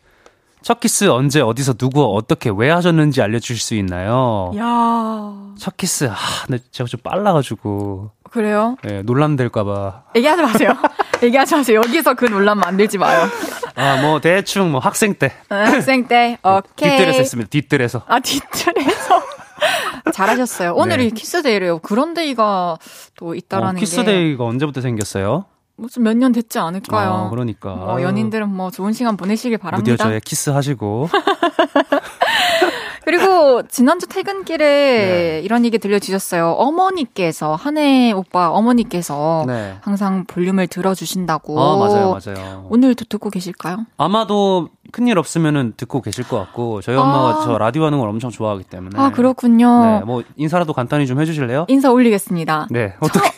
첫 키스 언제 어디서 누구 어떻게 왜 하셨는지 알려주실 수 있나요? 야 첫 키스, 아, 근데 제가 좀 빨라가지고, 그래요? 예, 논란될까봐. 얘기하지 마세요. 얘기하지 마세요. 여기서 그 논란 만들지 마요. 아, 뭐, 대충 뭐 학생 때. 어, 학생 때, 오케이. 뒷뜰에서 했습니다, 뒷뜰에서. 아, 뒷뜰에서. 잘하셨어요. 오늘이 네. 키스데이래요. 그런 데이가 또 있다라는 어, 게 키스데이가 언제부터 생겼어요? 무슨 몇 년 됐지 않을까요? 아, 그러니까. 뭐 연인들은 뭐 좋은 시간 보내시길 바랍니다. 무뎌져야 키스하시고. 그리고 지난주 퇴근길에 네. 이런 얘기 들려주셨어요. 어머니께서 한해 오빠 어머니께서 네. 항상 볼륨을 들어주신다고. 어, 맞아요, 맞아요. 오늘도 듣고 계실까요? 아마도 큰일 없으면은 듣고 계실 것 같고, 저희 엄마가 아. 저 라디오 하는 걸 엄청 좋아하기 때문에. 아 그렇군요. 네, 뭐 인사라도 간단히 좀 해주실래요? 인사 올리겠습니다. 네, 어떻게?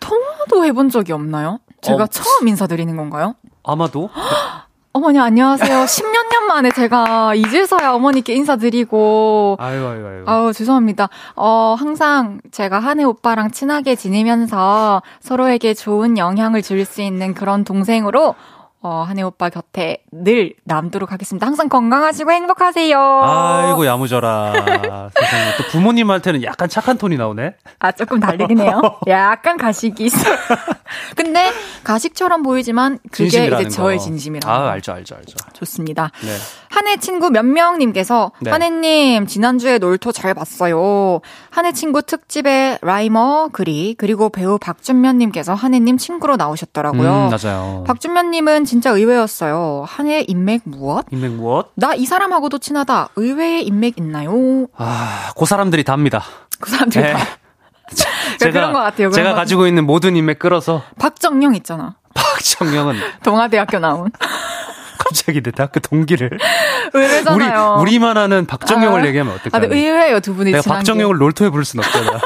통화도 해본 적이 없나요? 제가 어. 처음 인사드리는 건가요? 아마도? 어머니 안녕하세요. 10년 년 만에 제가 이제서야 어머니께 인사드리고 아유, 아유, 아유. 아우 죄송합니다. 어 항상 제가 한혜 오빠랑 친하게 지내면서 서로에게 좋은 영향을 줄 수 있는 그런 동생으로 어 한혜 오빠 곁에 늘 남도록 하겠습니다. 항상 건강하시고 행복하세요. 아이고, 야무져라. 세상에. 또 부모님한테는 약간 착한 톤이 나오네? 아, 조금 다르긴 해요. 약간 가식이 있어요. 근데 가식처럼 보이지만 그게 진심이라는 이제 저의 거. 진심이라는 아, 거. 알죠, 알죠, 알죠. 좋습니다. 네. 한해 친구 몇 명님께서 네. 한해님 지난주에 놀토 잘 봤어요. 한해 친구 특집에 라이머 그리 그리고 배우 박준면님께서 한해님 친구로 나오셨더라고요. 음, 맞아요. 박준면님은 진짜 의외였어요. 한해 인맥 무엇? 인맥 무엇? 나 이 사람하고도 친하다. 의외의 인맥 있나요? 아, 그 사람들이 답니다. 그 사람들 네. 다 제가, 그런 것 같아요. 그런 제가 것 가지고 있는 모든 인맥 끌어서 박정영 있잖아. 박정영은 동아대학교 나온. 갑자기 내 대학교 동기를 우리 의외잖아요. 우리만 아는 박정영을 아. 얘기하면 아, 어떡하냐? 근데 의외예요 두 분이 내가 박정영을 롤토에 부를 순 없잖아. 게.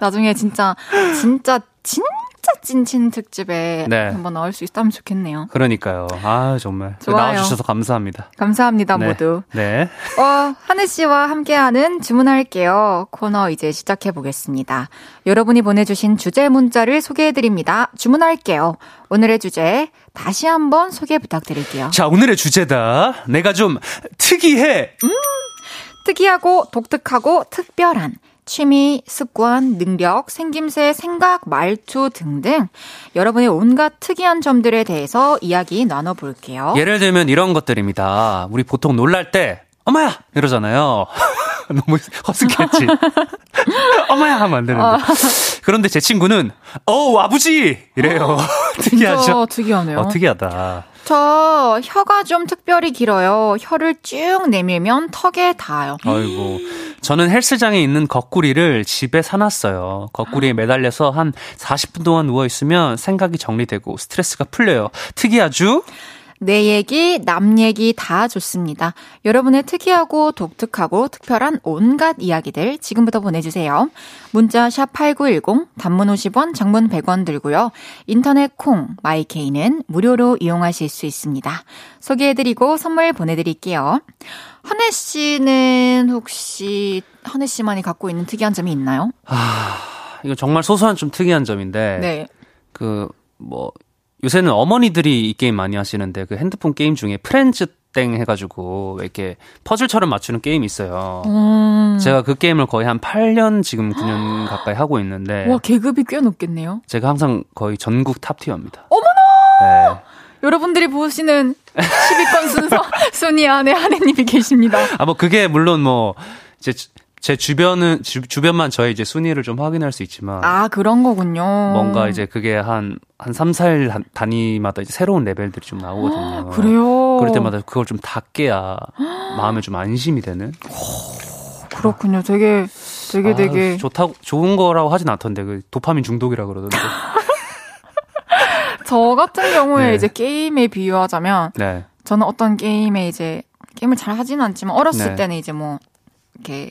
나중에 진짜 진짜 진 짜 찐친 특집에 네. 한번 나올 수 있다면 좋겠네요. 그러니까요. 아 정말 좋아요. 나와주셔서 감사합니다. 감사합니다 네. 모두. 네. 어, 한혜 씨와 함께하는 주문할게요. 코너 이제 시작해 보겠습니다. 여러분이 보내주신 주제 문자를 소개해 드립니다. 주문할게요. 오늘의 주제 다시 한번 소개 부탁드릴게요. 자 오늘의 주제다. 내가 좀 특이해. 특이하고 독특하고 특별한 취미, 습관, 능력, 생김새, 생각, 말투 등등 여러분의 온갖 특이한 점들에 대해서 이야기 나눠볼게요. 예를 들면 이런 것들입니다. 우리 보통 놀랄 때 엄마야 이러잖아요. 너무 허스키했지. 엄마야 하면 안 되는데. 아. 그런데 제 친구는 어 아버지 이래요. 특이하죠. 진짜 특이하네요. 어, 특이하다. 저 혀가 좀 특별히 길어요. 혀를 쭉 내밀면 턱에 닿아요. 아이고. 저는 헬스장에 있는 거꾸리를 집에 사놨어요. 거꾸리에 매달려서 한 40분 동안 누워 있으면 생각이 정리되고 스트레스가 풀려요. 특이하죠? 내 얘기, 남 얘기 다 좋습니다. 여러분의 특이하고 독특하고 특별한 온갖 이야기들 지금부터 보내주세요. 문자 샵 8910, 단문 50원, 장문 100원 들고요. 인터넷 콩, 마이케이는 무료로 이용하실 수 있습니다. 소개해드리고 선물 보내드릴게요. 한해 씨는 혹시 한해 씨만이 갖고 있는 특이한 점이 있나요? 이거 정말 소소한 좀 특이한 점인데. 네. 그, 뭐, 요새는 어머니들이 이 게임 많이 하시는데 그 핸드폰 게임 중에 프렌즈 땡 해가지고 이렇게 퍼즐처럼 맞추는 게임이 있어요. 음. 제가 그 게임을 거의 한 8년 지금 9년 가까이 하고 있는데 와, 계급이 꽤 높겠네요. 제가 항상 거의 전국 top tier입니다. 어머나! 네. 여러분들이 보시는 10위권 순서 순위 안에 한혜님이 계십니다. 아, 뭐, 그게 물론 뭐, 제, 제 주변은, 주, 주변만 저의 이제 순위를 좀 확인할 수 있지만, 아, 그런 거군요. 뭔가 이제 그게 한, 한 3, 4일 단- 단위마다 이제 새로운 레벨들이 좀 나오거든요. 그래요. 그럴 때마다 그걸 좀 다 깨야 마음에 좀 안심이 되는. 그렇군요. 되게, 되게, 아, 되게. 좋다고, 좋은 거라고 하진 않던데, 그 도파민 중독이라 그러던데. 저 같은 경우에 네. 이제 게임에 비유하자면, 네. 저는 어떤 게임에 이제, 게임을 잘 하지는 않지만, 어렸을 네. 때는 이제 뭐, 이렇게,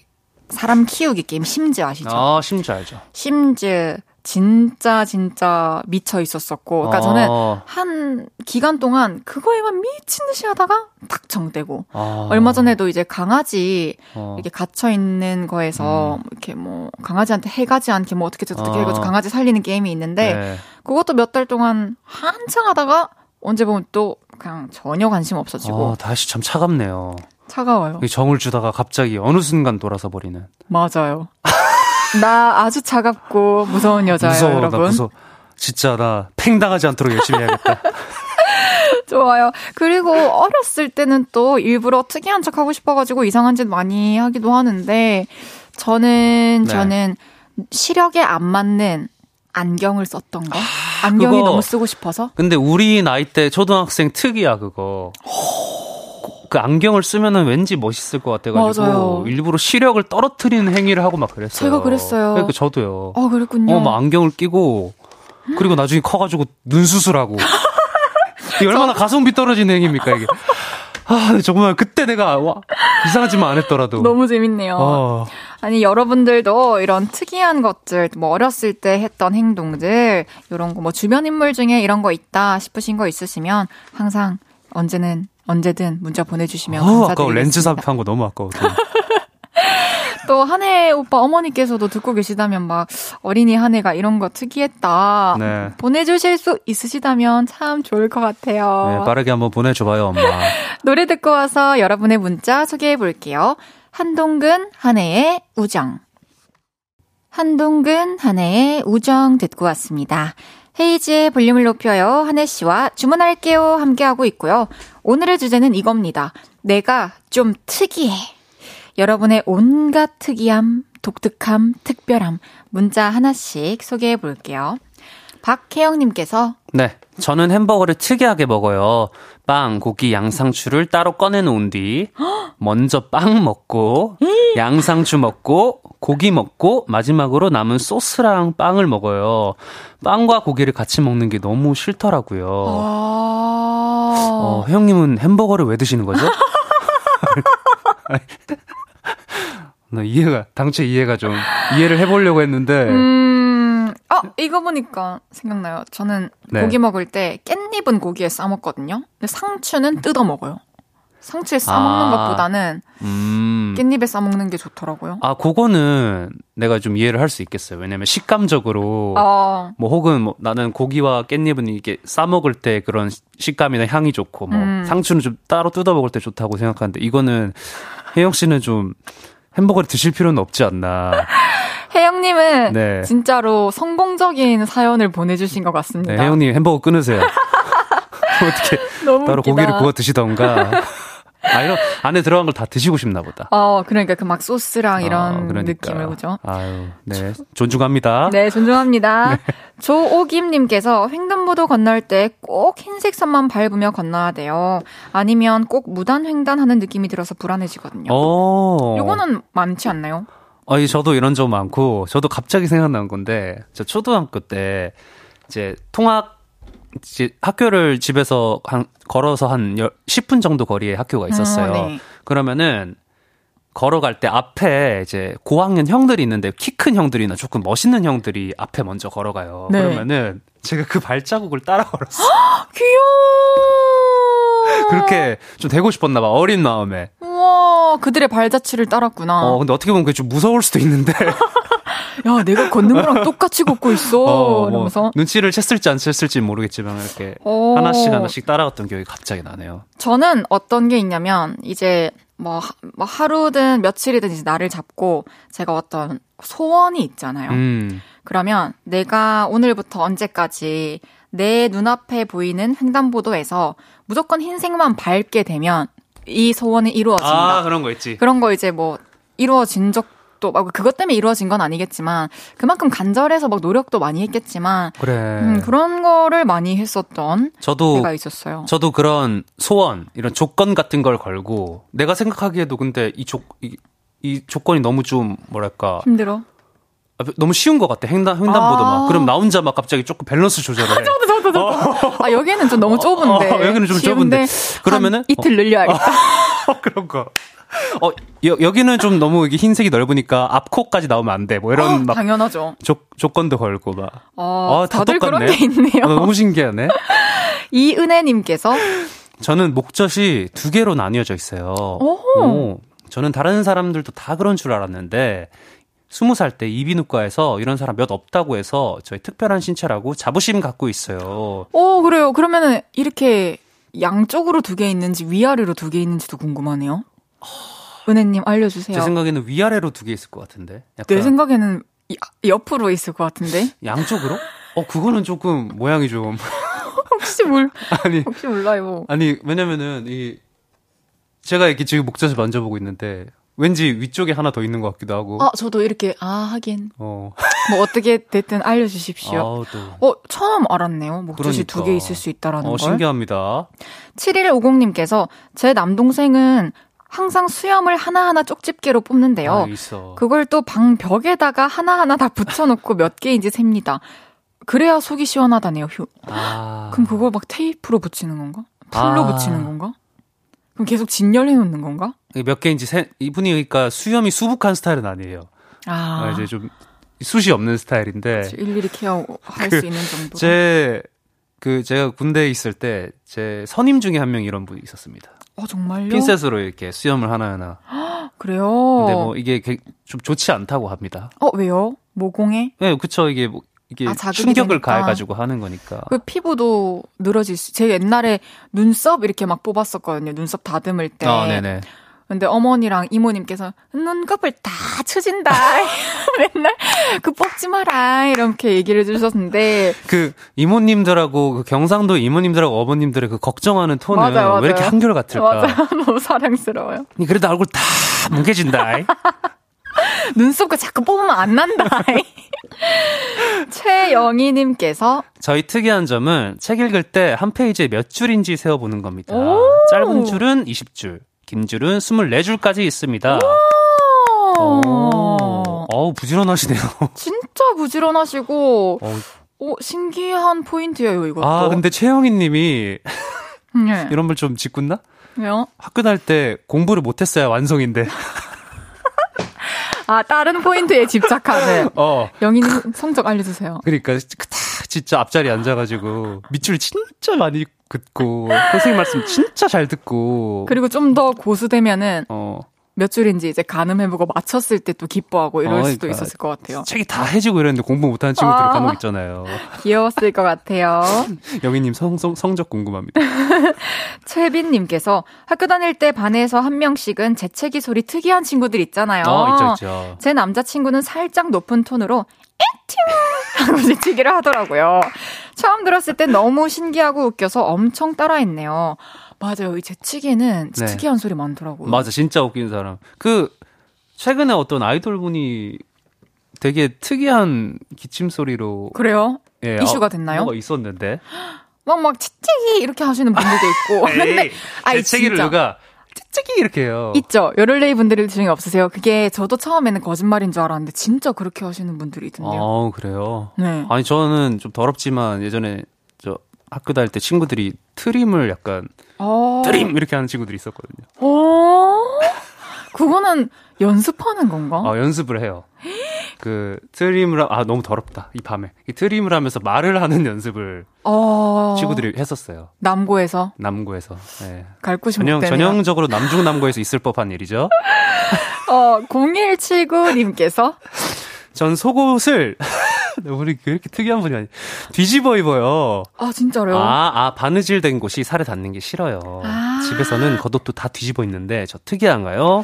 사람 키우기 게임, 심즈 아시죠? 아, 심지 알죠. 심즈, 진짜, 진짜 미쳐 있었었고, 그러니까 저는 어, 한 기간 동안 그거에만 미친 듯이 하다가 탁 정되고, 아. 얼마 전에도 이제 강아지 어. 이렇게 갇혀 있는 거에서 이렇게 뭐 강아지한테 해가지 않게 뭐 어떻게 어떻게 아. 해가지고 강아지 살리는 게임이 있는데 네. 그것도 몇 달 동안 한층 하다가 언제 보면 또 그냥 전혀 관심 없어지고 아, 다시 참 차갑네요. 차가워요. 이 정을 주다가 갑자기 어느 순간 돌아서 버리는. 맞아요. 나 아주 차갑고 무서운 여자예요, 무서워, 나 여러분. 무서워. 진짜 나 팽당하지 않도록 열심히 해야겠다. 좋아요. 그리고 어렸을 때는 또 일부러 특이한 척 하고 싶어가지고 이상한 짓 많이 하기도 하는데 저는 네. 저는 시력에 안 맞는 안경을 썼던 거. 안경이 그거- 너무 쓰고 싶어서. 근데 우리 나이 때 초등학생 특이야 그거. 그- 그 안경을 쓰면은 왠지 멋있을 것 같아가지고 맞아요. 일부러 시력을 떨어뜨리는 행위를 하고 막 그랬어요. 제가 그랬어요. 그러니까 저도요. 어, 그랬군요. 어, 막 안경을 끼고 그리고 나중에 커가지고 눈 수술하고 이게 얼마나 가성비 떨어지는 행위입니까 이게? 아 정말 그때 내가 와 이상한 짓만 안 했더라도 너무 재밌네요. 어, 아니 여러분들도 이런 특이한 것들 뭐 어렸을 때 했던 행동들 이런 거 뭐 주변 인물 중에 이런 거 있다 싶으신 거 있으시면 항상 언제는 언제든 문자 보내주시면 어, 감사드리겠습니다. 아까워 렌즈 삽입한 거 너무 아까워. 또 한해 오빠 어머니께서도 듣고 계시다면 막 어린이 한해가 이런 거 특이했다 네. 보내주실 수 있으시다면 참 좋을 것 같아요. 네, 빠르게 한번 보내줘봐요 엄마. 노래 듣고 와서 여러분의 문자 소개해 볼게요. 한동근 한해의 우정. 한동근 한해의 우정 듣고 왔습니다. 헤이지의 볼륨을 높여요. 한혜 씨와 주문할게요. 함께하고 있고요. 오늘의 주제는 이겁니다. 내가 좀 특이해. 여러분의 온갖 특이함, 독특함, 특별함, 문자 하나씩 소개해 볼게요. 박혜영님께서 네. 저는 햄버거를 특이하게 먹어요. 빵, 고기, 양상추를 따로 꺼내놓은 뒤, 먼저 빵 먹고, 양상추 먹고, 고기 먹고, 마지막으로 남은 소스랑 빵을 먹어요. 빵과 고기를 같이 먹는 게 너무 싫더라고요. 아... 어, 혜영님은 햄버거를 왜 드시는 거죠? 나 이해가, 당최 이해가 좀, 이해를 해보려고 했는데, 음, 아, 이거 보니까 생각나요. 저는 네. 고기 먹을 때 깻잎은 고기에 싸 먹거든요. 근데 상추는 뜯어 먹어요. 상추에 싸먹는 아. 것보다는 음. 깻잎에 싸먹는 게 좋더라고요. 아, 그거는 내가 좀 이해를 할 수 있겠어요. 왜냐면 식감적으로, 아, 뭐 혹은 뭐 나는 고기와 깻잎은 이게 싸먹을 때 그런 식감이나 향이 좋고, 뭐 음. 상추는 좀 따로 뜯어 먹을 때 좋다고 생각하는데, 이거는 혜영 씨는 좀 햄버거를 드실 필요는 없지 않나. 혜영님은 네. 진짜로 성공적인 사연을 보내주신 것 같습니다. 네, 혜영님 햄버거 끊으세요. 어떻게 따로 웃기다. 고기를 구워 드시던가. 아, 이런 안에 들어간 걸 다 드시고 싶나 보다. 어, 그러니까 그 막 소스랑 이런 어, 그러니까. 느낌을 그죠? 아유, 네. 존중합니다. 네, 존중합니다. 조오김님께서 횡단보도 건널 때 꼭 흰색 선만 밟으며 건너야 돼요. 아니면 꼭 무단 횡단하는 느낌이 들어서 불안해지거든요. 어. 요거는 많지 않나요? 아니, 저도 이런 점 많고, 저도 갑자기 생각난 건데, 저 초등학교 때, 이제, 통학, 이제 학교를 집에서 한, 걸어서 한 열- 10분 정도 거리에 학교가 있었어요. 어, 네. 그러면은, 걸어갈 때 앞에 이제 고학년 형들이 있는데 키 큰 형들이나 조금 멋있는 형들이 앞에 먼저 걸어가요. 네. 그러면은 제가 그 발자국을 따라 걸었어. 귀여워. 그렇게 좀 되고 싶었나 봐. 어린 마음에. 우와, 그들의 발자취를 따랐구나. 어, 근데 어떻게 보면 그게 좀 무서울 수도 있는데. 야, 내가 걷는 거랑 똑같이 걷고 있어. 어, 뭐 이러면서. 눈치를 챘을지 안 챘을지 모르겠지만 이렇게 어. 하나씩 하나씩 따라갔던 기억이 갑자기 나네요. 저는 어떤 게 있냐면, 이제, 뭐, 하- 뭐 하루든 며칠이든 이제 날을 잡고, 제가 어떤 소원이 있잖아요. 음. 그러면 내가 오늘부터 언제까지 내 눈앞에 보이는 횡단보도에서 무조건 흰색만 밟게 되면 이 소원이 이루어진다. 아, 그런 거 있지. 그런 거 이제 뭐 이루어진 적 도 막 그것 때문에 이루어진 건 아니겠지만 그만큼 간절해서 막 노력도 많이 했겠지만 그래. 음, 그런 거를 많이 했었던 저도 때가 있었어요. 저도 그런 소원, 이런 조건 같은 걸 걸고 내가 생각하기에도 근데 이 조, 이, 이 조건이 너무 좀 뭐랄까 힘들어. 아, 너무 쉬운 것 같아. 횡단 횡단보도 아. 막. 그럼 나 혼자 막 갑자기 조금 밸런스 조절을 해. 아 여기는 좀 너무 좁은데. 어, 여기는 좀 쉬운데 좁은데. 그러면은 한 이틀 늘려야겠다. 어, 그런 거. 어, 여, 여기는 좀 너무 이게 흰색이 넓으니까 앞코까지 나오면 안 돼. 뭐 이런 막 당연하죠. 조, 조건도 걸고 막. 어, 아, 다 다들 그런 똑같네. 게 있네요. 어, 너무 신기하네. 이은혜 님께서 저는 목젖이 두 개로 나뉘어져 있어요. 오호. 오, 저는 다른 사람들도 다 그런 줄 알았는데 스무 살 때 이비인후과에서 이런 사람 몇 없다고 해서 저희 특별한 신체라고 자부심 갖고 있어요. 오, 그래요. 그러면은 이렇게 양쪽으로 두 개 있는지 위아래로 두 개 있는지도 궁금하네요. 은혜님 알려주세요. 제 생각에는 위아래로 두 개 있을 것 같은데. 내 생각에는 이- 옆으로 있을 것 같은데. 양쪽으로? 어 그거는 조금 모양이 좀 혹시 몰, 아니 혹시 몰라요. 아니 왜냐면은 이 제가 이렇게 지금 목젖을 만져보고 있는데 왠지 위쪽에 하나 더 있는 것 같기도 하고. 아, 저도 이렇게, 아, 하긴. 어. 뭐 어떻게 됐든 알려주십시오. 아우, 또. 어, 처음 알았네요. 목젖이 그러니까. 두개 있을 수 있다라는 어, 걸. 신기합니다. 7150님께서 제 남동생은 항상 수염을 하나하나 쪽집게로 뽑는데요. 아. 그걸 또 방 벽에다가 하나하나 다 붙여놓고 몇 개인지 셉니다. 그래야 속이 시원하다네요. 휴. 아. 그럼 그걸 막 테이프로 붙이는 건가? 풀로 아. 붙이는 건가? 그럼 계속 진열해 놓는 건가? 몇 개인지 세, 이분이 그러니까 수염이 수북한 스타일은 아니에요. 아, 아, 이제 좀 숱이 없는 스타일인데. 그치, 일일이 케어할 그, 수 있는 정도. 제, 그, 제가 군대에 있을 때, 제 선임 중에 한 명 이런 분이 있었습니다. 어 정말요? 핀셋으로 이렇게 수염을 하나하나. 그래요. 근데 뭐 이게 게- 좀 좋지 않다고 합니다. 어 왜요? 모공에? 네, 그쵸. 이게 뭐, 이게 아, 충격을 되니까. 가해 가지고 하는 거니까. 그 피부도 늘어질 수. 제 옛날에 눈썹 이렇게 막 뽑았었거든요. 눈썹 다듬을 때. 아, 네네. 근데 어머니랑 이모님께서 눈곱을 다 쳐진다. 맨날 그 뽑지 마라 이렇게 얘기를 해주셨는데 그 이모님들하고 그 경상도 이모님들하고 어머님들의 그 걱정하는 톤은 맞아요, 맞아요. 왜 이렇게 한결 같을까? 맞아요. 너무 사랑스러워요. 그래도 얼굴 다 뭉개진다. 눈썹 그 자꾸 뽑으면 안 난다. 최영희님께서 저희 특이한 점은 책 읽을 때 한 페이지에 몇 줄인지 세어보는 겁니다. 오! 짧은 줄은 20줄, 긴 줄은 24줄까지 있습니다. 오, 어우, 부지런하시네요. 진짜 부지런하시고 어, 오, 신기한 포인트예요 이것도. 아, 근데 최영희 님이 네. 이런 말좀 짓궂나? 왜요? 학교 다닐 때 공부를 못 했어야 완성인데. 아 다른 포인트에 집착하는 어. 영희님 성적 알려주세요. 그러니까 다 진짜 앞자리에 앉아가지고 밑줄 진짜 많이 긋고 선생님 말씀 진짜 잘 듣고 그리고 좀 더 고수 되면은 어 몇 줄인지 이제 가늠해보고 맞췄을 때 또 기뻐하고 이럴 어, 수도 그러니까 있었을 것 같아요. 책이 다 해지고 이랬는데 공부 못하는 친구들 아. 간혹 있잖아요. 귀여웠을 것 같아요. 영희님 성, 성, 성적 궁금합니다. 최빈님께서 학교 다닐 때 반에서 한 명씩은 재채기 소리 특이한 친구들 있잖아요. 어 있죠 있죠. 제 남자친구는 살짝 높은 톤으로 에티오 하고 재채기를 하더라고요. 처음 들었을 때 너무 신기하고 웃겨서 엄청 따라했네요. 맞아요. 이 재채기에는 네. 특이한 소리 많더라고요. 맞아 진짜 웃긴 사람. 그 최근에 어떤 아이돌 분이 되게 특이한 기침 소리로 그래요? 예, 이슈가 아, 됐나요? 뭐가 있었는데. 막, 막, 재채기 이렇게 하시는 분들도 있고. 근데, 아니, 재채기를 진짜. 누가 찌찌기 이렇게 해요. 있죠. 여럴레이 분들 중에 없으세요? 그게 저도 처음에는 거짓말인 줄 알았는데 진짜 그렇게 하시는 분들이 있던데요. 어 그래요. 네. 아니 저는 좀 더럽지만 예전에 저 학교 다닐 때 친구들이 트림을 약간 어. 트림 이렇게 하는 친구들이 있었거든요. 어. 그거는 연습하는 건가? 아 연습을 해요. 그 트림을 하- 아 너무 더럽다 이 밤에 이 트림을 하면서 말을 하는 연습을 어. 친구들이 했었어요. 남고에서 남고에서 네. 갈 곳이 전형. 전형적으로 남중 남고에서 있을 법한 일이죠. 어, 0179님께서 전 속옷을 우리 왜 이렇게 특이한 분이 아니 뒤집어 입어요. 아 진짜로요? 아, 아, 바느질 된 곳이 살에 닿는 게 싫어요. 아. 집에서는 겉옷도 다 뒤집어 입는데 저 특이한가요?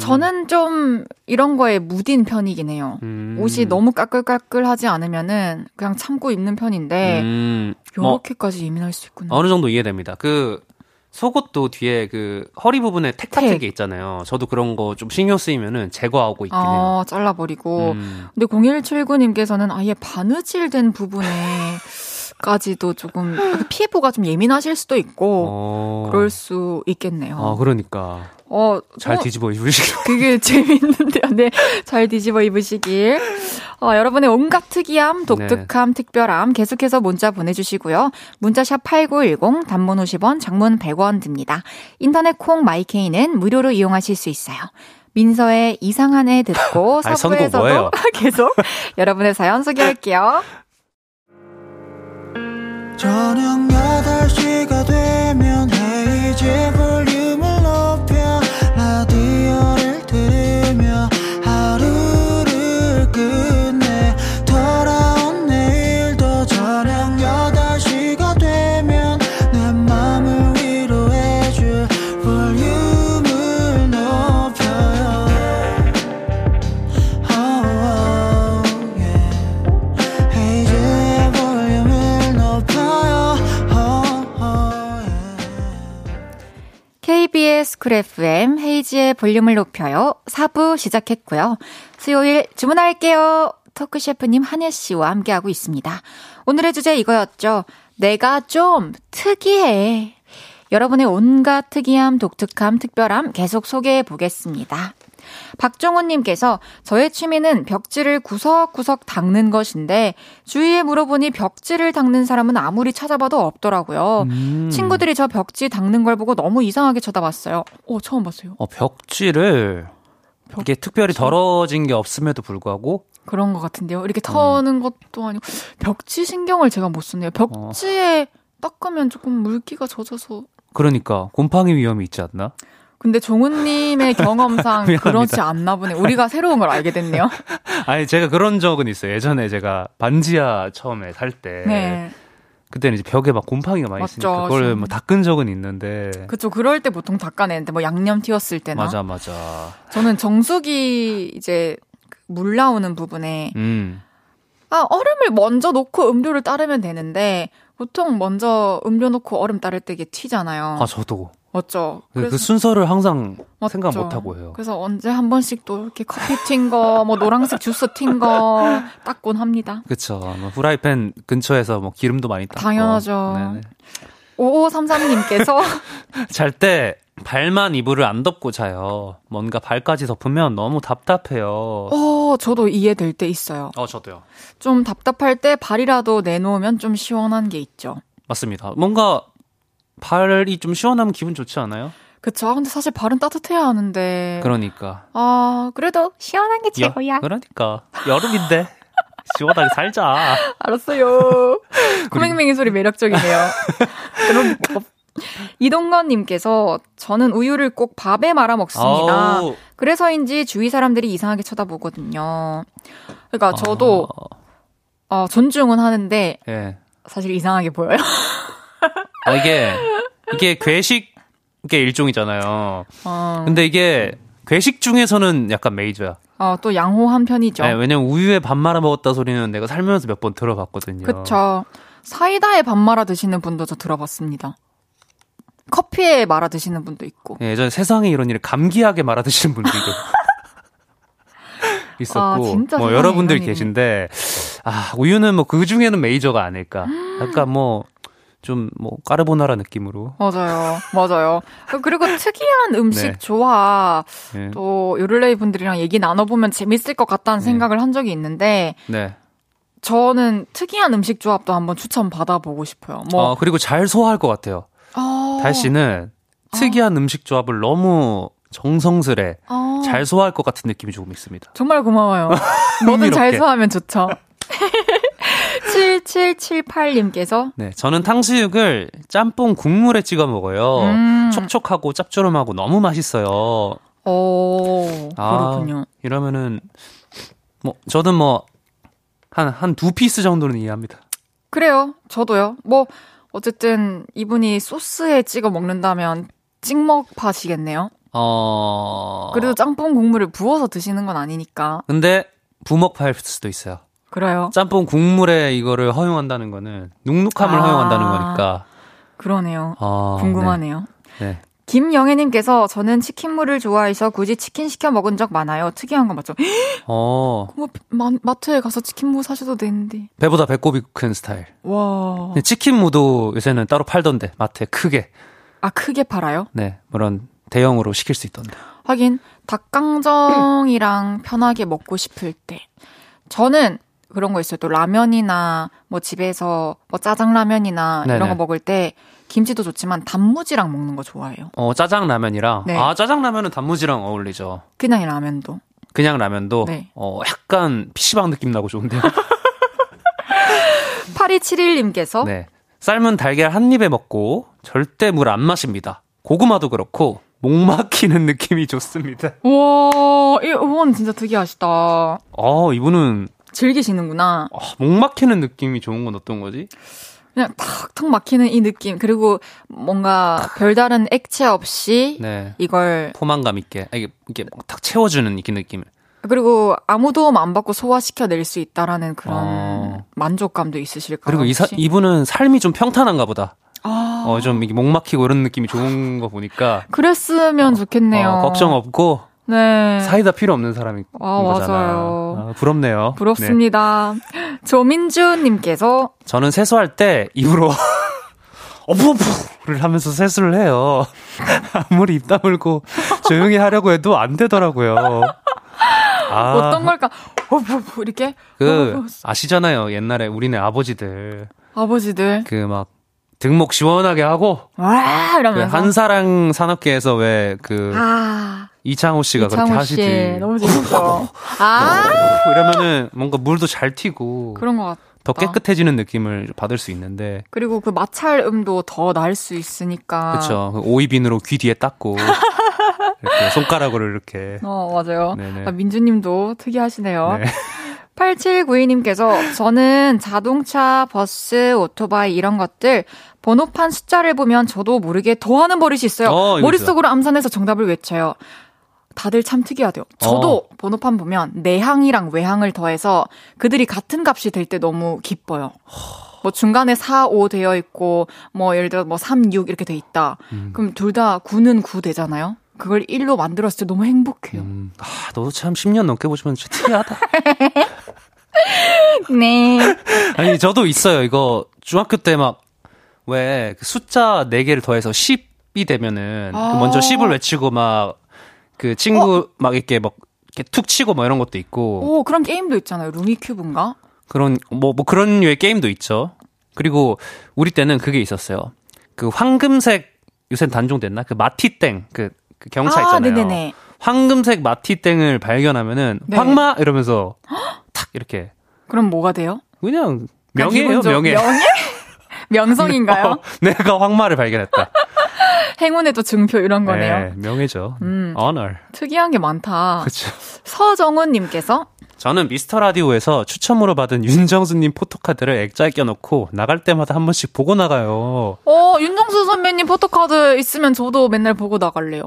저는 좀 이런 거에 무딘 편이긴 해요. 음. 옷이 너무 까끌까끌하지 않으면은 그냥 참고 입는 편인데 음, 뭐, 요렇게까지 예민할 수 있구나. 어느 정도 이해됩니다. 그 속옷도 뒤에 그 허리 부분에 택 같은 택. 게 있잖아요. 저도 그런 거 좀 신경 쓰이면은 제거하고 있긴 해요. 어, 잘라버리고. 음. 근데 0179님께서는 아예 바느질된 부분에 까지도 조금 피부가 좀 예민하실 수도 있고 어. 그럴 수 있겠네요. 아, 그러니까. 어, 잘 어, 뒤집어 입으시길. 그게 재밌는데요. 네, 잘 뒤집어 입으시길. 어, 여러분의 온갖 특이함, 독특함, 특별함 계속해서 문자 보내주시고요. 문자샵 8910, 단문 50원, 장문 100원 듭니다. 인터넷 콩 마이케이는 무료로 이용하실 수 있어요. 민서의 이상한 애 듣고 아니, 선곡 4부에서도 뭐예요? 계속 여러분의 사연 소개할게요. 저녁 8시가 되면 헤이즈 볼 KBS 쿨 FM 헤이즈의 볼륨을 높여요. 4부 시작했고요. 수요일 주문할게요. 토크 셰프님 한해 씨와 함께하고 있습니다. 오늘의 주제 이거였죠. 내가 좀 특이해. 여러분의 온갖 특이함, 독특함, 특별함 계속 소개해 보겠습니다. 박정훈님께서 저의 취미는 벽지를 구석구석 닦는 것인데 주위에 물어보니 벽지를 닦는 사람은 아무리 찾아봐도 없더라고요. 음. 친구들이 저 벽지 닦는 걸 보고 너무 이상하게 쳐다봤어요. 오, 처음 봤어요. 어, 벽지를 이게 특별히 더러워진 게 없음에도 불구하고 그런 것 같은데요. 이렇게 터는 것도 아니고 벽지 신경을 제가 못 쓰네요. 벽지에 닦으면 조금 물기가 젖어서. 그러니까 곰팡이 위험이 있지 않나? 근데 종훈님의 경험상. 그렇지 않나 보네. 우리가 새로운 걸 알게 됐네요. 아니 제가 그런 적은 있어요. 예전에 제가 반지하 처음에 살 때 네. 그때는 이제 벽에 막 곰팡이가 많이 맞죠. 있으니까 그걸 뭐 닦은 적은 있는데 그쵸. 그럴 때 보통 닦아내는데 뭐 양념 튀었을 때나. 맞아 맞아. 저는 정수기 이제 물 나오는 부분에 음. 아, 얼음을 먼저 놓고 음료를 따르면 되는데 보통 먼저 음료 놓고 얼음 따를 때 이게 튀잖아요. 아 저도 맞죠? 그, 그 순서를 항상 생각 맞죠. 못 하고 해요. 그래서 언제 한 번씩 또 이렇게 커피 튄 거, 뭐 노란색 주스 튄 거 닦곤 합니다. 그쵸. 뭐 후라이팬 근처에서 뭐 기름도 많이 닦고. 당연하죠. 5533님께서 잘 때 발만 이불을 안 덮고 자요. 뭔가 발까지 덮으면 너무 답답해요. 어, 저도 이해될 때 있어요. 어, 저도요. 좀 답답할 때 발이라도 내놓으면 좀 시원한 게 있죠. 맞습니다. 뭔가 발이 좀 시원하면 기분 좋지 않아요? 그쵸? 근데 사실 발은 따뜻해야 하는데. 그러니까. 아, 그래도 시원한 게 최고야. 여, 그러니까. 여름인데. 시원하게 살자. 알았어요. 코맹맹이 소리 매력적이네요. 그러니까. 이동건님께서 저는 우유를 꼭 밥에 말아 먹습니다. 아우. 그래서인지 주위 사람들이 이상하게 쳐다보거든요. 그러니까 저도 아, 어, 존중은 하는데 예. 사실 이상하게 보여요. 아, 이게, 이게 괴식의 일종이잖아요. 어, 근데 이게 괴식 중에서는 약간 메이저야. 어, 또 양호한 편이죠. 네, 왜냐면 우유에 밥 말아 먹었다 소리는 내가 살면서 몇 번 들어봤거든요. 그쵸. 사이다에 밥 말아 드시는 분도 저 들어봤습니다. 커피에 말아 드시는 분도 있고. 예, 예전에 세상에 이런 일을 감기하게 말아 드시는 분들도 있었고, 아, 진짜 뭐 세상에 여러분들 이런 일이. 계신데, 아, 우유는 뭐 그 중에는 메이저가 아닐까. 약간 뭐, 좀 뭐, 까르보나라 느낌으로. 맞아요. 맞아요. 그리고 특이한 음식 네. 조합, 예. 또 요를레이 분들이랑 얘기 나눠보면 재밌을 것 같다는 생각을 한 적이 있는데, 네. 저는 특이한 음식 조합도 한번 추천 받아보고 싶어요. 뭐, 어, 그리고 잘 소화할 것 같아요. 어, 달 씨는 특이한 음식 조합을 너무 정성스레 어, 잘 소화할 것 같은 느낌이 조금 있습니다. 정말 고마워요. 뭐든 잘. 소화하면 좋죠. 7778님께서, 네, 저는 탕수육을 짬뽕 국물에 찍어 먹어요. 음. 촉촉하고 짭조름하고 너무 맛있어요. 오, 아. 그렇군요. 이러면은 뭐 저는 뭐 한 한 두 피스 정도는 이해합니다. 그래요. 저도요. 뭐, 어쨌든 이분이 소스에 찍어 먹는다면 찍먹파시겠네요. 어. 그래도 짬뽕 국물을 부어서 드시는 건 아니니까. 근데 부먹파일 수도 있어요. 그래요. 짬뽕 국물에 이거를 허용한다는 거는 눅눅함을 아. 허용한다는 거니까. 그러네요. 아, 궁금하네요. 네. 네. 김영애님께서 저는 치킨물을 좋아해서 굳이 치킨 시켜 먹은 적 많아요. 특이한 거 맞죠? 어. 뭐 마, 마트에 가서 치킨무 사셔도 되는데. 배보다 배꼽이 큰 스타일. 와. 치킨무도 요새는 따로 팔던데 마트에 크게. 아 크게 팔아요? 네. 그런 대형으로 시킬 수 있던데. 하긴 닭강정이랑 편하게 먹고 싶을 때 저는 그런 거 있어요. 또 라면이나 뭐 집에서 뭐 짜장라면이나 이런 네네. 거 먹을 때 김치도 좋지만 단무지랑 먹는 거 좋아해요. 어, 짜장라면이랑. 네. 아, 짜장라면은 단무지랑 어울리죠. 그냥 이 라면도. 그냥 라면도. 네. 어, 약간 PC방 느낌 나고 좋은데요. 8271님께서 네. 삶은 달걀 한 입에 먹고 절대 물 안 마십니다. 고구마도 그렇고 목 막히는 느낌이 좋습니다. 와, 이건 진짜 특이하시다. 어, 이분은 즐기시는구나. 아, 목 막히는 느낌이 좋은 건 어떤 거지? 그냥 탁탁 막히는 이 느낌. 그리고 뭔가 별다른 액체 없이 네. 이걸 포만감 있게 아, 이게 이게 막탁 채워주는 이 느낌. 그리고 아무 도움 안 받고 소화시켜 낼 수 있다라는 그런 어. 만족감도 있으실까요? 그리고 이 사? 이분은 삶이 좀 평탄한가 보다. 아, 어, 좀 이게 목 막히고 이런 느낌이 좋은 거 보니까 그랬으면 좋겠네요. 어, 걱정 없고 네. 사이다 필요 없는 사람인 아, 거잖아. 맞아요. 아, 부럽네요. 네. 부럽습니다. 조민주님께서 저는 세수할 때 입으로 어부어부를 하면서 세수를 해요. 아무리 입 다물고 조용히 하려고 해도 안 되더라고요. 아, 어떤 걸까? 어, 뭐, 뭐, 이렇게? 그 아시잖아요. 옛날에 우리네 아버지들 아버지들. 그 막 등목 시원하게 하고 와! 그 이러면서. 한사랑 산업계에서 왜그 아, 이창호 씨가 그렇게 이창호 하시지. 씨. 너무 재밌어. 아, 이러면은 뭔가 물도 잘 튀고 그런 것 같아. 더 깨끗해지는 느낌을 받을 수 있는데 그리고 그 마찰음도 더 날 수 있으니까. 그렇죠. 오이비누로 귀 뒤에 닦고 이렇게 손가락으로 이렇게 어, 맞아요. 아, 민주님도 특이하시네요. 네. 8792님께서 저는 자동차, 버스, 오토바이 이런 것들 번호판 숫자를 보면 저도 모르게 더하는 버릇이 있어요. 어, 머릿속으로 암산해서 정답을 외쳐요. 다들 참 특이하대요. 저도 어. 번호판 보면 내항이랑 외항을 더해서 그들이 같은 값이 될 때 너무 기뻐요. 뭐 중간에 4, 5 되어 있고 뭐 예를 들어 뭐 3, 6 이렇게 돼 있다. 음. 그럼 둘 다 9는 9 되잖아요. 그걸 1로 만들었을 때 너무 행복해요. 음, 아, 너도 참 10년 넘게 보시면 진짜 특이하다. 네. 아니, 저도 있어요. 이거 중학교 때 막, 왜, 그 숫자 4개를 더해서 10이 되면은, 그 아. 먼저 10을 외치고 막, 그 친구 막 이렇게 막, 이렇게 툭 치고 뭐 이런 것도 있고, 오, 그런 게임도 있잖아요. 루미큐브인가? 그런, 뭐, 뭐 그런 류의 게임도 있죠. 그리고 우리 때는 그게 있었어요. 그 황금색, 요새는 단종됐나? 그 마티땡, 그, 그 경차 아, 있잖아요. 네네네. 황금색 마티땡을 발견하면은, 네. 황마! 이러면서, 탁, 이렇게. 그럼 뭐가 돼요? 그냥, 명예예요, 명예. 명예? 명성인가요? 어, 내가 황마를 발견했다. 행운의 또 증표 이런 거네요. 네, 명예죠. 음. honor. 특이한 게 많다. 그렇죠. 서정훈님께서 저는 미스터 라디오에서 추첨으로 받은 윤정수님 포토카드를 액자에 껴놓고 나갈 때마다 한 번씩 보고 나가요. 어 윤정수 선배님 포토카드 있으면 저도 맨날 보고 나갈래요.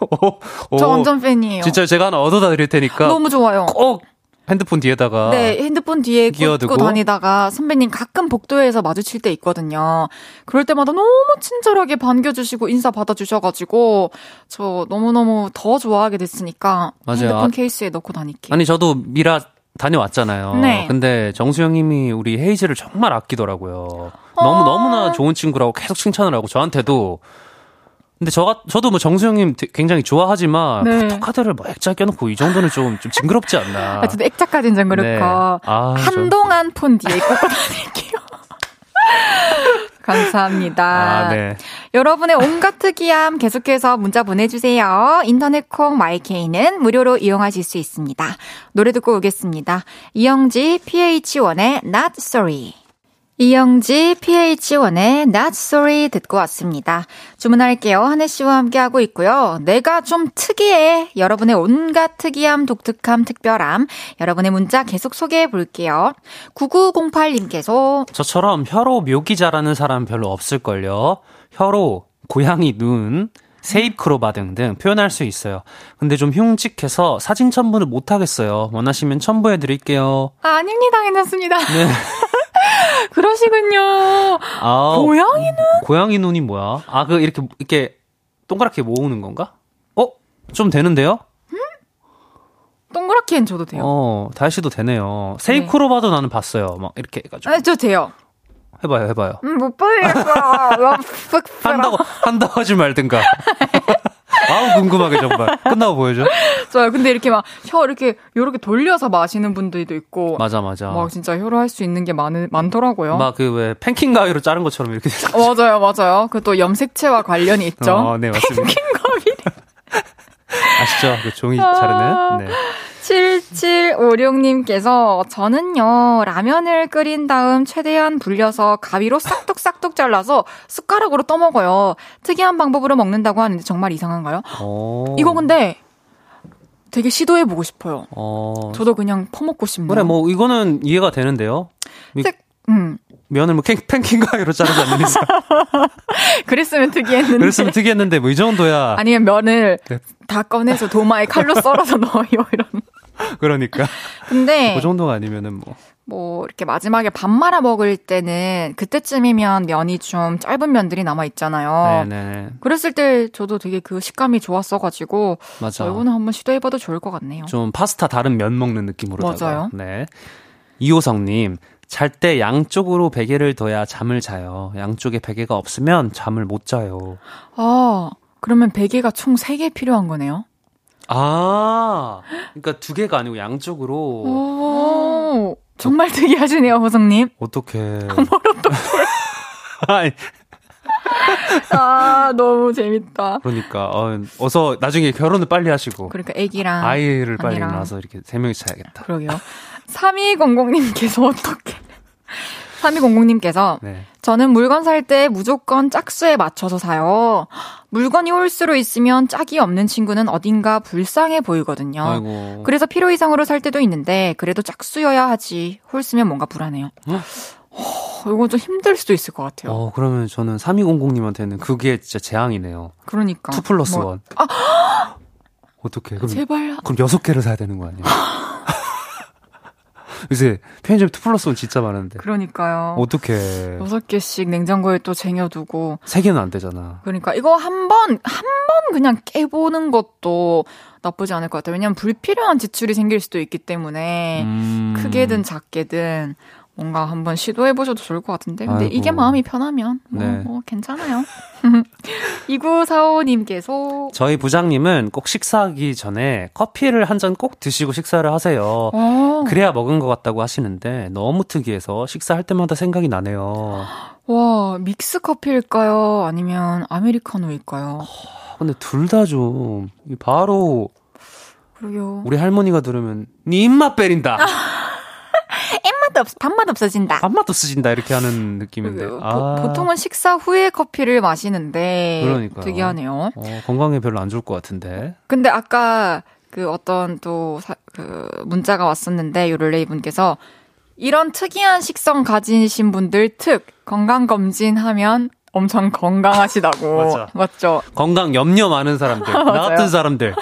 오, 오, 저 완전 팬이에요. 진짜 제가 하나 얻어다 드릴 테니까 너무 좋아요. 꼭 핸드폰 뒤에다가 네, 핸드폰 뒤에. 꽂고 다니다가 선배님 가끔 복도에서 마주칠 때 있거든요. 그럴 때마다 너무 친절하게 반겨주시고 인사 받아주셔가지고 저 너무 너무 더 좋아하게 됐으니까 맞아요. 핸드폰 아, 케이스에 넣고 다닐게요. 아니 저도 미라 다녀왔잖아요. 네. 근데 정수 형님이 우리 헤이즈를 정말 아끼더라고요. 어. 너무 너무나 좋은 친구라고 계속 칭찬을 하고 저한테도. 근데 저 저도 뭐 정수영님 되- 굉장히 좋아하지만 네. 포토카드를 뭐 액자 껴놓고 이 정도는 좀 좀 징그럽지 않나. 아, 저도 액자까지는 좀 그렇고 네. 아, 저- 한동안 폰 뒤에 꽂고 다닐게요. 감사합니다. 아, 네. 여러분의 온갖 특이함 계속해서 문자 보내주세요. 인터넷 콩 마이케이는 무료로 이용하실 수 있습니다. 노래 듣고 오겠습니다. 이영지 PH1의 Not Sorry. 이영지 PH1의 Not Sorry 듣고 왔습니다. 주문할게요. 한혜 씨와 함께하고 있고요. 내가 좀 특이해. 여러분의 온갖 특이함, 독특함, 특별함. 여러분의 문자 계속 소개해 볼게요. 9908님께서 저처럼 혀로 묘기 잘하는 사람 별로 없을걸요. 혀로 고양이 눈, 세입크로바 등등 표현할 수 있어요. 근데 좀 흉측해서 사진 첨부는 못하겠어요. 원하시면 첨부해 드릴게요. 아, 아닙니다. 괜찮습니다. 네. 그러시군요. 아, 고양이는? 고양이 눈이 뭐야? 아, 그 이렇게 이렇게 동그랗게 모으는 건가? 어? 좀 되는데요? 동그랗게는 줘도 돼요. 어, 다시도 되네요. 세이크로바도 나는 봤어요. 막 이렇게 해가지고 아, 저 돼요. 해봐요, 해봐요. 음, 못 보겠어. 한다고 한다고 하지 말든가. 아우 궁금하게 정말. 끝나고 보여줘. 좋아요. 근데 이렇게 막 혀 이렇게 요렇게 돌려서 마시는 분들도 있고 맞아, 맞아. 막 진짜 혀로 할 수 있는 게 많, 많더라고요. 막 그 왜 팬킹 가위로 자른 것처럼 이렇게. 어, 맞아요, 맞아요. 그 또 염색체와 관련이 있죠. 어, 네 맞습니다. 킹거비. 아시죠? 그 종이 아. 자르는. 네. 7756님께서 저는요, 라면을 끓인 다음 최대한 불려서 가위로 싹둑싹둑 잘라서 숟가락으로 떠먹어요. 특이한 방법으로 먹는다고 하는데 정말 이상한가요? 어. 이거 근데 되게 시도해보고 싶어요. 어. 저도 그냥 퍼먹고 싶네요. 그래 뭐 이거는 이해가 되는데요. 이- 특- 음, 면을 뭐 캔- 팬킹 가위로 자르지 않는 이상. 그랬으면 특이했는데. 그랬으면 특이했는데 뭐 이 정도야. 아니면 면을 네. 다 꺼내서 도마에 칼로 썰어서 넣어요, 이런. 그러니까 근데 그 정도가 아니면은 뭐. 뭐 이렇게 마지막에 밥 말아 먹을 때는 그때쯤이면 면이 좀 짧은 면들이 남아 있잖아요. 네네. 그랬을 때 저도 되게 그 식감이 좋았어가지고 맞아. 어, 이거는 한번 시도해봐도 좋을 것 같네요. 좀 파스타 다른 면 먹는 느낌으로다가. 맞아요. 네. 이호성님, 잘 때 양쪽으로 베개를 둬야 잠을 자요. 양쪽에 베개가 없으면 잠을 못 자요. 아 그러면 베개가 총 3개 필요한 거네요. 아, 그러니까 두 개가 아니고 양쪽으로. 오 정말 특이하시네요, 호성님. 어떻게? 아니, 아 너무 재밌다. 그러니까 어, 어서 나중에 결혼을 빨리 하시고 그러니까 애기랑 아이를 빨리. 낳아서 이렇게 세 명이 자야겠다. 그러게요. 3200님께서 어떻게 3200님께서 네. 저는 물건 살 때 무조건 짝수에 맞춰서 사요. 물건이 홀수로 있으면 짝이 없는 친구는 어딘가 불쌍해 보이거든요. 아이고. 그래서 필요 이상으로 살 때도 있는데 그래도 짝수여야 하지. 홀수면 뭔가 불안해요. 어? 어, 이거 좀 힘들 수도 있을 것 같아요. 어, 그러면 저는 3200님한테는 그게 진짜 재앙이네요. 그러니까. 2 플러스 뭐, 1. 어떻게? 그럼 제발. 그럼 여섯 개를 사야 되는 거 아니에요? 요새 편의점 2 플러스 1 진짜 많은데. 그러니까요. 어떻게? 여섯 개씩 냉장고에 또 쟁여두고. 세 개는 안 되잖아. 그러니까 이거 한 번, 한 번 그냥 깨보는 것도 나쁘지 않을 것 같아요. 왜냐면 불필요한 지출이 생길 수도 있기 때문에 음. 크게든 작게든 뭔가 한번 시도해보셔도 좋을 것 같은데. 근데 아이고. 이게 마음이 편하면 뭐, 네. 뭐 괜찮아요. 2945님께서 저희 부장님은 꼭 식사하기 전에 커피를 한 잔 꼭 드시고 식사를 하세요. 어, 그래야 먹은 것 같다고 하시는데 너무 특이해서 식사할 때마다 생각이 나네요. 와, 믹스 커피일까요? 아니면 아메리카노일까요? 근데 둘 다 좀 바로 그러게요. 우리 할머니가 들으면 네 입맛 빼린다. 입맛 없, 밥맛 없어진다. 밥맛도 쓰진다 이렇게 하는 느낌인데. 아, 보, 통은 식사 후에 커피를 마시는데 그러니까요. 특이하네요. 어, 건강에 별로 안 좋을 것 같은데. 근데 아까 그 어떤 또 그 문자가 왔었는데 요를레이 분께서 이런 특이한 식성 가지신 분들 특 건강 검진하면 엄청 건강하시다고. 맞죠? 건강 염려 많은 사람들, 나 같은 사람들,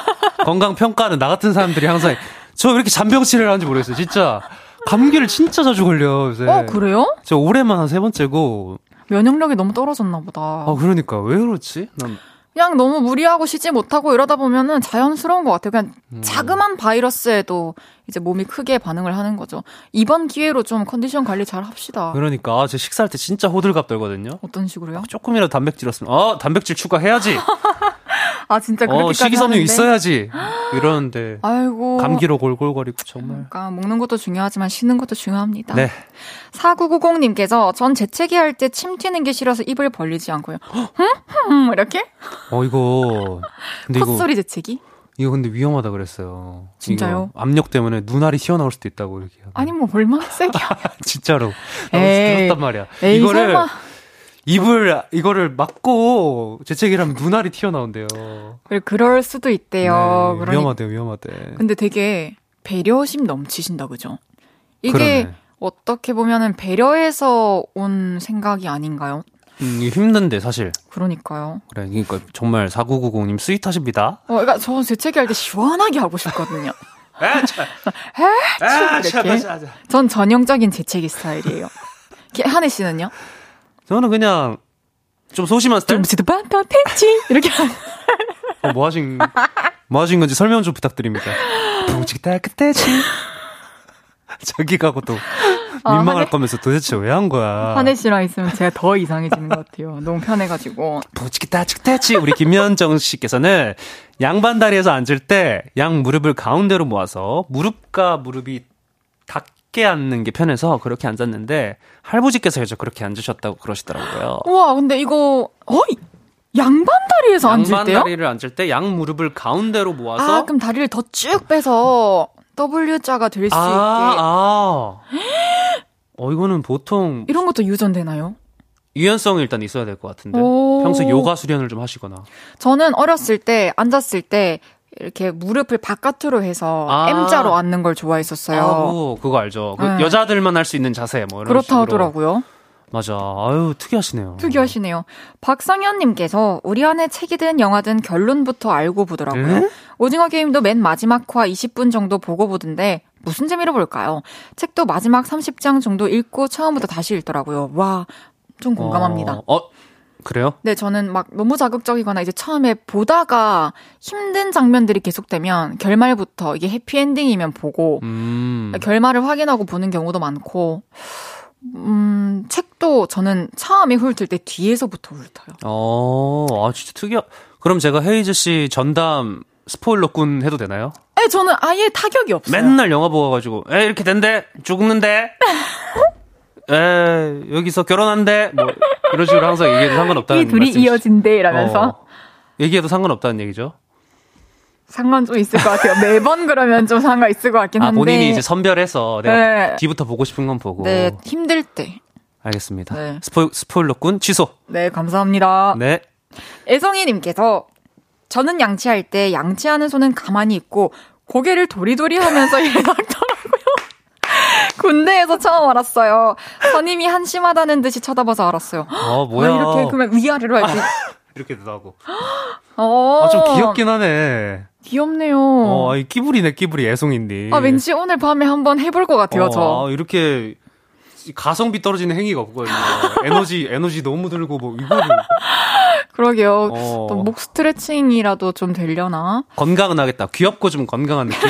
건강 평가는 나 같은 사람들이 항상 저 왜 이렇게 잔병치레를 하는지 모르겠어요. 진짜 감기를 진짜 자주 걸려 요새. 어 그래요? 저 올해만 한 세 번째고. 면역력이 너무 떨어졌나 보다. 아 그러니까 왜 그렇지? 난 그냥 너무 무리하고 쉬지 못하고 이러다 보면은 자연스러운 것 같아요. 그냥 음. 자그만 바이러스에도 이제 몸이 크게 반응을 하는 거죠. 이번 기회로 좀 컨디션 관리 잘 합시다. 그러니까 아, 저 식사할 때 진짜 호들갑 떨거든요. 어떤 식으로요? 조금이라도 단백질었으면 어 단백질 추가해야지. 아 진짜 그렇게까지 어 식이섬유 하는데? 있어야지. 이러는데 아이고. 감기로 골골거리고 정말. 그러니까 먹는 것도 중요하지만 쉬는 것도 중요합니다. 네. 4990님께서 전 재채기 할 때 침 튀는 게 싫어서 입을 벌리지 않고요. 흠흠 이렇게 어 이거 근데 이거 콧소리 재채기? 이거 근데 위험하다 그랬어요. 진짜요? 압력 때문에 눈알이 튀어나올 수도 있다고 이렇게. 아니 뭐 얼마나 세게 진짜로. 나 에이. 들었단 말이야. 에이, 이거를 설마. 입을 이거를 막고 재채기를 하면 눈알이 튀어나온대요. 그래, 그럴 수도 있대요. 네, 그러니- 위험하대 위험하대. 근데 되게 배려심 넘치신다 그죠? 이게 그러네. 어떻게 보면은 배려에서 온 생각이 아닌가요? 음, 이게 힘든데 사실. 그러니까요. 그래. 그러니까 정말 4990님 스윗하십니다. 어, 그러니까 저 재채기 할 때 시원하게 하고 싶거든요. 차. 전 전형적인 재채기 스타일이에요. 기- 한혜 씨는요? 저는 그냥 좀 소심한 스타일. 좀 반타 텐치 이렇게 어, 뭐 하신 뭐 하신 건지 설명 좀 부탁드립니다. 뭉치다 그때지. 저기 가고 또 아, 민망할 한혜- 거면서 도대체 왜 한 거야? 한혜 씨랑 있으면 제가 더 이상해지는 것 같아요. 너무 편해가지고. 부치기다 치기다치 우리 김현정 씨께서는 양반 다리에서 앉을 때 양 무릎을 가운데로 모아서 무릎과 무릎이 닿게 앉는 게 편해서 그렇게 앉았는데 할부지께서 계속 그렇게 앉으셨다고 그러시더라고요. 우와, 근데 이거 어이 양반 다리에서 앉을 양반 때요? 다리를 앉을 때 양 무릎을 가운데로 모아서 아, 그럼 다리를 더 쭉 빼서 W자가 될수 아, 있게 아. 어 이거는 보통 이런 것도 유전되나요? 유연성이 일단 있어야 될 것 같은데 오. 평소 에 요가 수련을 좀 하시거나 저는 어렸을 때 앉았을 때 이렇게 무릎을 바깥으로 해서 아. M자로 앉는 걸 좋아했었어요. 아, 뭐, 그거 알죠 그 네. 여자들만 할 수 있는 자세 뭐 이런 그렇다 식으로. 하더라고요. 맞아 아유 특이하시네요 특이하시네요. 박성현님께서 우리 안에 책이든 영화든 결론부터 알고 보더라고요. 에? 오징어 게임도 맨 마지막 화 20분 정도 보고 보던데 무슨 재미로 볼까요? 책도 마지막 30장 정도 읽고 처음부터 다시 읽더라고요. 와, 좀 공감합니다. 어, 어, 그래요? 네, 저는 막 너무 자극적이거나 이제 처음에 보다가 힘든 장면들이 계속되면 결말부터 이게 해피엔딩이면 보고 음. 결말을 확인하고 보는 경우도 많고, 음, 책도 저는 처음에 훑을 때 뒤에서부터 훑어요. 어, 아, 진짜 특이하. 그럼 제가 헤이즈 씨 전담 스포일러꾼 해도 되나요? 에, 저는 아예 타격이 없어요. 맨날 영화 보고 가지고 에 이렇게 된대 죽는데 에 여기서 결혼한대 뭐 이런 식으로 항상 얘기해도 상관없다는 이 둘이 말씀이시- 이어진대 이러면서 어, 얘기해도 상관없다는 얘기죠. 상관 좀 있을 것 같아요. 매번 그러면 좀 상관 있을 것 같긴 아 한데. 본인이 이제 선별해서 내가 네. 뒤부터 보고 싶은 건 보고 네, 힘들 때. 알겠습니다. 네. 스포 스포일러꾼 취소. 네, 감사합니다. 네. 애성이님께서 저는 양치할 때 양치하는 손은 가만히 있고 고개를 도리도리 하면서 일어났더라고요. 군대에서 처음 알았어요. 선임이 한심하다는 듯이 쳐다봐서 알았어요. 어 왜 뭐야 이렇게 그러면 위아래로 할지. 이렇게도 하고. 어, 아 좀 귀엽긴 하네. 귀엽네요. 어, 이 끼부리네 끼부리 애송인데. 아, 왠지 오늘 밤에 한번 해볼 것 같아요, 어, 저. 아, 이렇게 가성비 떨어지는 행위가 없거든요. 에너지 에너지 너무 들고 뭐 이거를 그러게요. 어. 또목 스트레칭이라도 좀 되려나? 건강은 하겠다. 귀엽고 좀 건강한 느낌.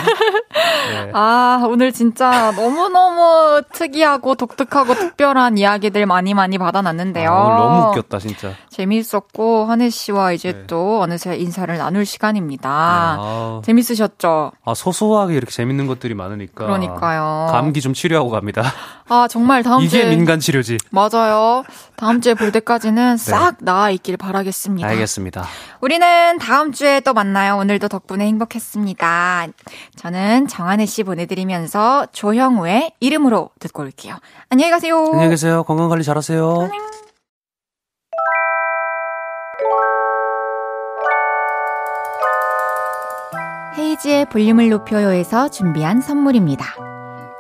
네. 아, 오늘 진짜 너무너무 특이하고 독특하고 특별한 이야기들 많이 많이 받아놨는데요. 아, 오늘 너무 웃겼다 진짜. 재미있었고, 한혜 씨와 이제 네. 또 어느새 인사를 나눌 시간입니다. 아, 재밌으셨죠? 아, 소소하게 이렇게 재밌는 것들이 많으니까. 그러니까요. 감기 좀 치료하고 갑니다. 아, 정말 다음 이게 주에. 민간 치료지. 맞아요. 다음 주에 볼 때까지는 싹 나아 있길 바라겠습니다. 네. 알겠습니다. 우리는 다음 주에 또 만나요. 오늘도 덕분에 행복했습니다. 저는 정한혜 씨 보내드리면서 조형우의 이름으로 듣고 올게요. 안녕히 가세요. 안녕히 계세요. 건강 관리 잘하세요. 헤이지의 볼륨을 높여요에서 준비한 선물입니다.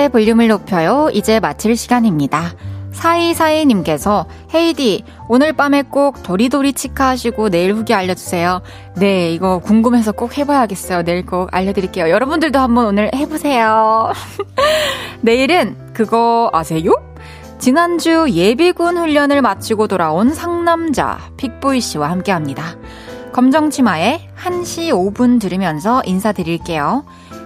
헤이지의 볼륨을 높여요. 이제 마칠 시간입니다. 4242님께서 헤이디 오늘 밤에 꼭 도리도리 치카 하시고 내일 후기 알려주세요. 네 이거 궁금해서 꼭 해봐야겠어요. 내일 꼭 알려드릴게요. 여러분들도 한번 오늘 해보세요. 내일은 그거 아세요? 지난주 예비군 훈련을 마치고 돌아온 상남자 픽보이 씨와 함께합니다. 검정치마에 1시 5분 들으면서 인사드릴게요.